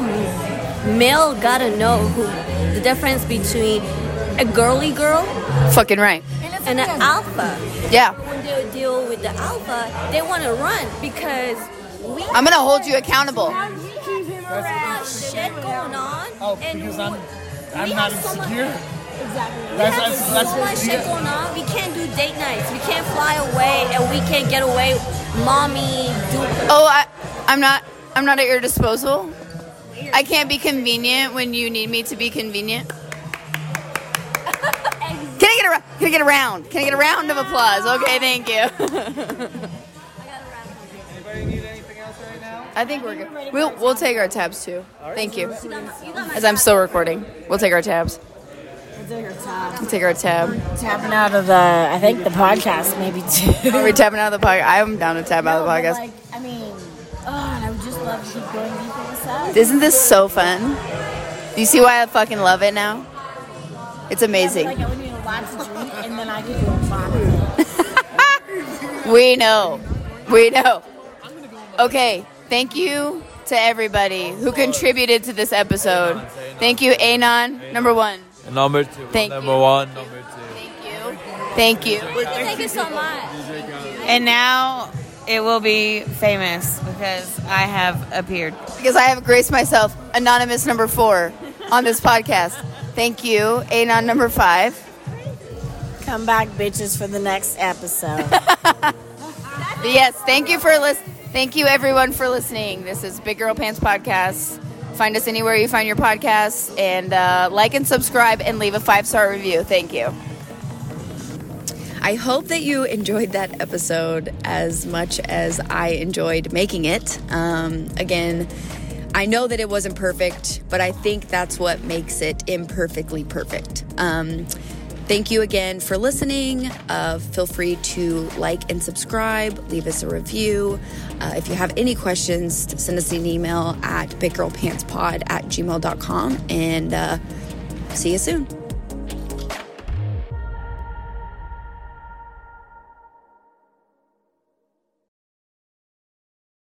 male gotta know who the difference between a girly girl Fucking right. and an alpha. Yeah. When they deal with the alpha, they want to run because we I'm gonna hold you accountable. have shit going on. Oh, and because I'm, we I'm have not so insecure. Exactly. We That's- have that's- that's so what much shit going on. We can't do date nights. We can't fly away, and we can't get away. Mommy, do Oh, I, I'm not. I'm not at your disposal. I can't be convenient when you need me to be convenient. Can I get a ra- can I get a round? Can I get a round of applause? Okay, thank you. I think we're good. We'll we'll take our tabs too. Thank you. As I'm still recording, we'll take our tabs. We'll take our tab. Tapping out of the, I think the podcast maybe too. We're we tapping out of the podcast? I'm down to tap out of the But, podcast. Like, I mean, oh, and I would just love to keep going deeper with that. Isn't this so fun? Do you see why I fucking love it now? It's amazing. Like I would need a lot to drink, and then I could do a lot. We know. We know. Okay. Thank you to everybody who contributed to this episode. Thank you, Anon, number one. Number two. Thank you. number you. one. Number two. Thank you. Thank you so much. And now it will be famous because I have appeared. Because I have graced myself anonymous number four on this podcast. Thank you, Anon number five. Come back, bitches, for the next episode. Yes, thank you for lis- Thank you everyone for listening. This is Big Girl Pants Podcast. Find us anywhere you find your podcasts and uh, like and subscribe and leave a five star review. Thank you. I hope that you enjoyed that episode as much as I enjoyed making it. Um, again, I know that it wasn't perfect, but I think that's what makes it imperfectly perfect. Um, thank you again for listening. Uh, feel free to like and subscribe, leave us a review. Uh, if you have any questions, send us an email at biggirlpantspod at gmail.com and uh, see you soon.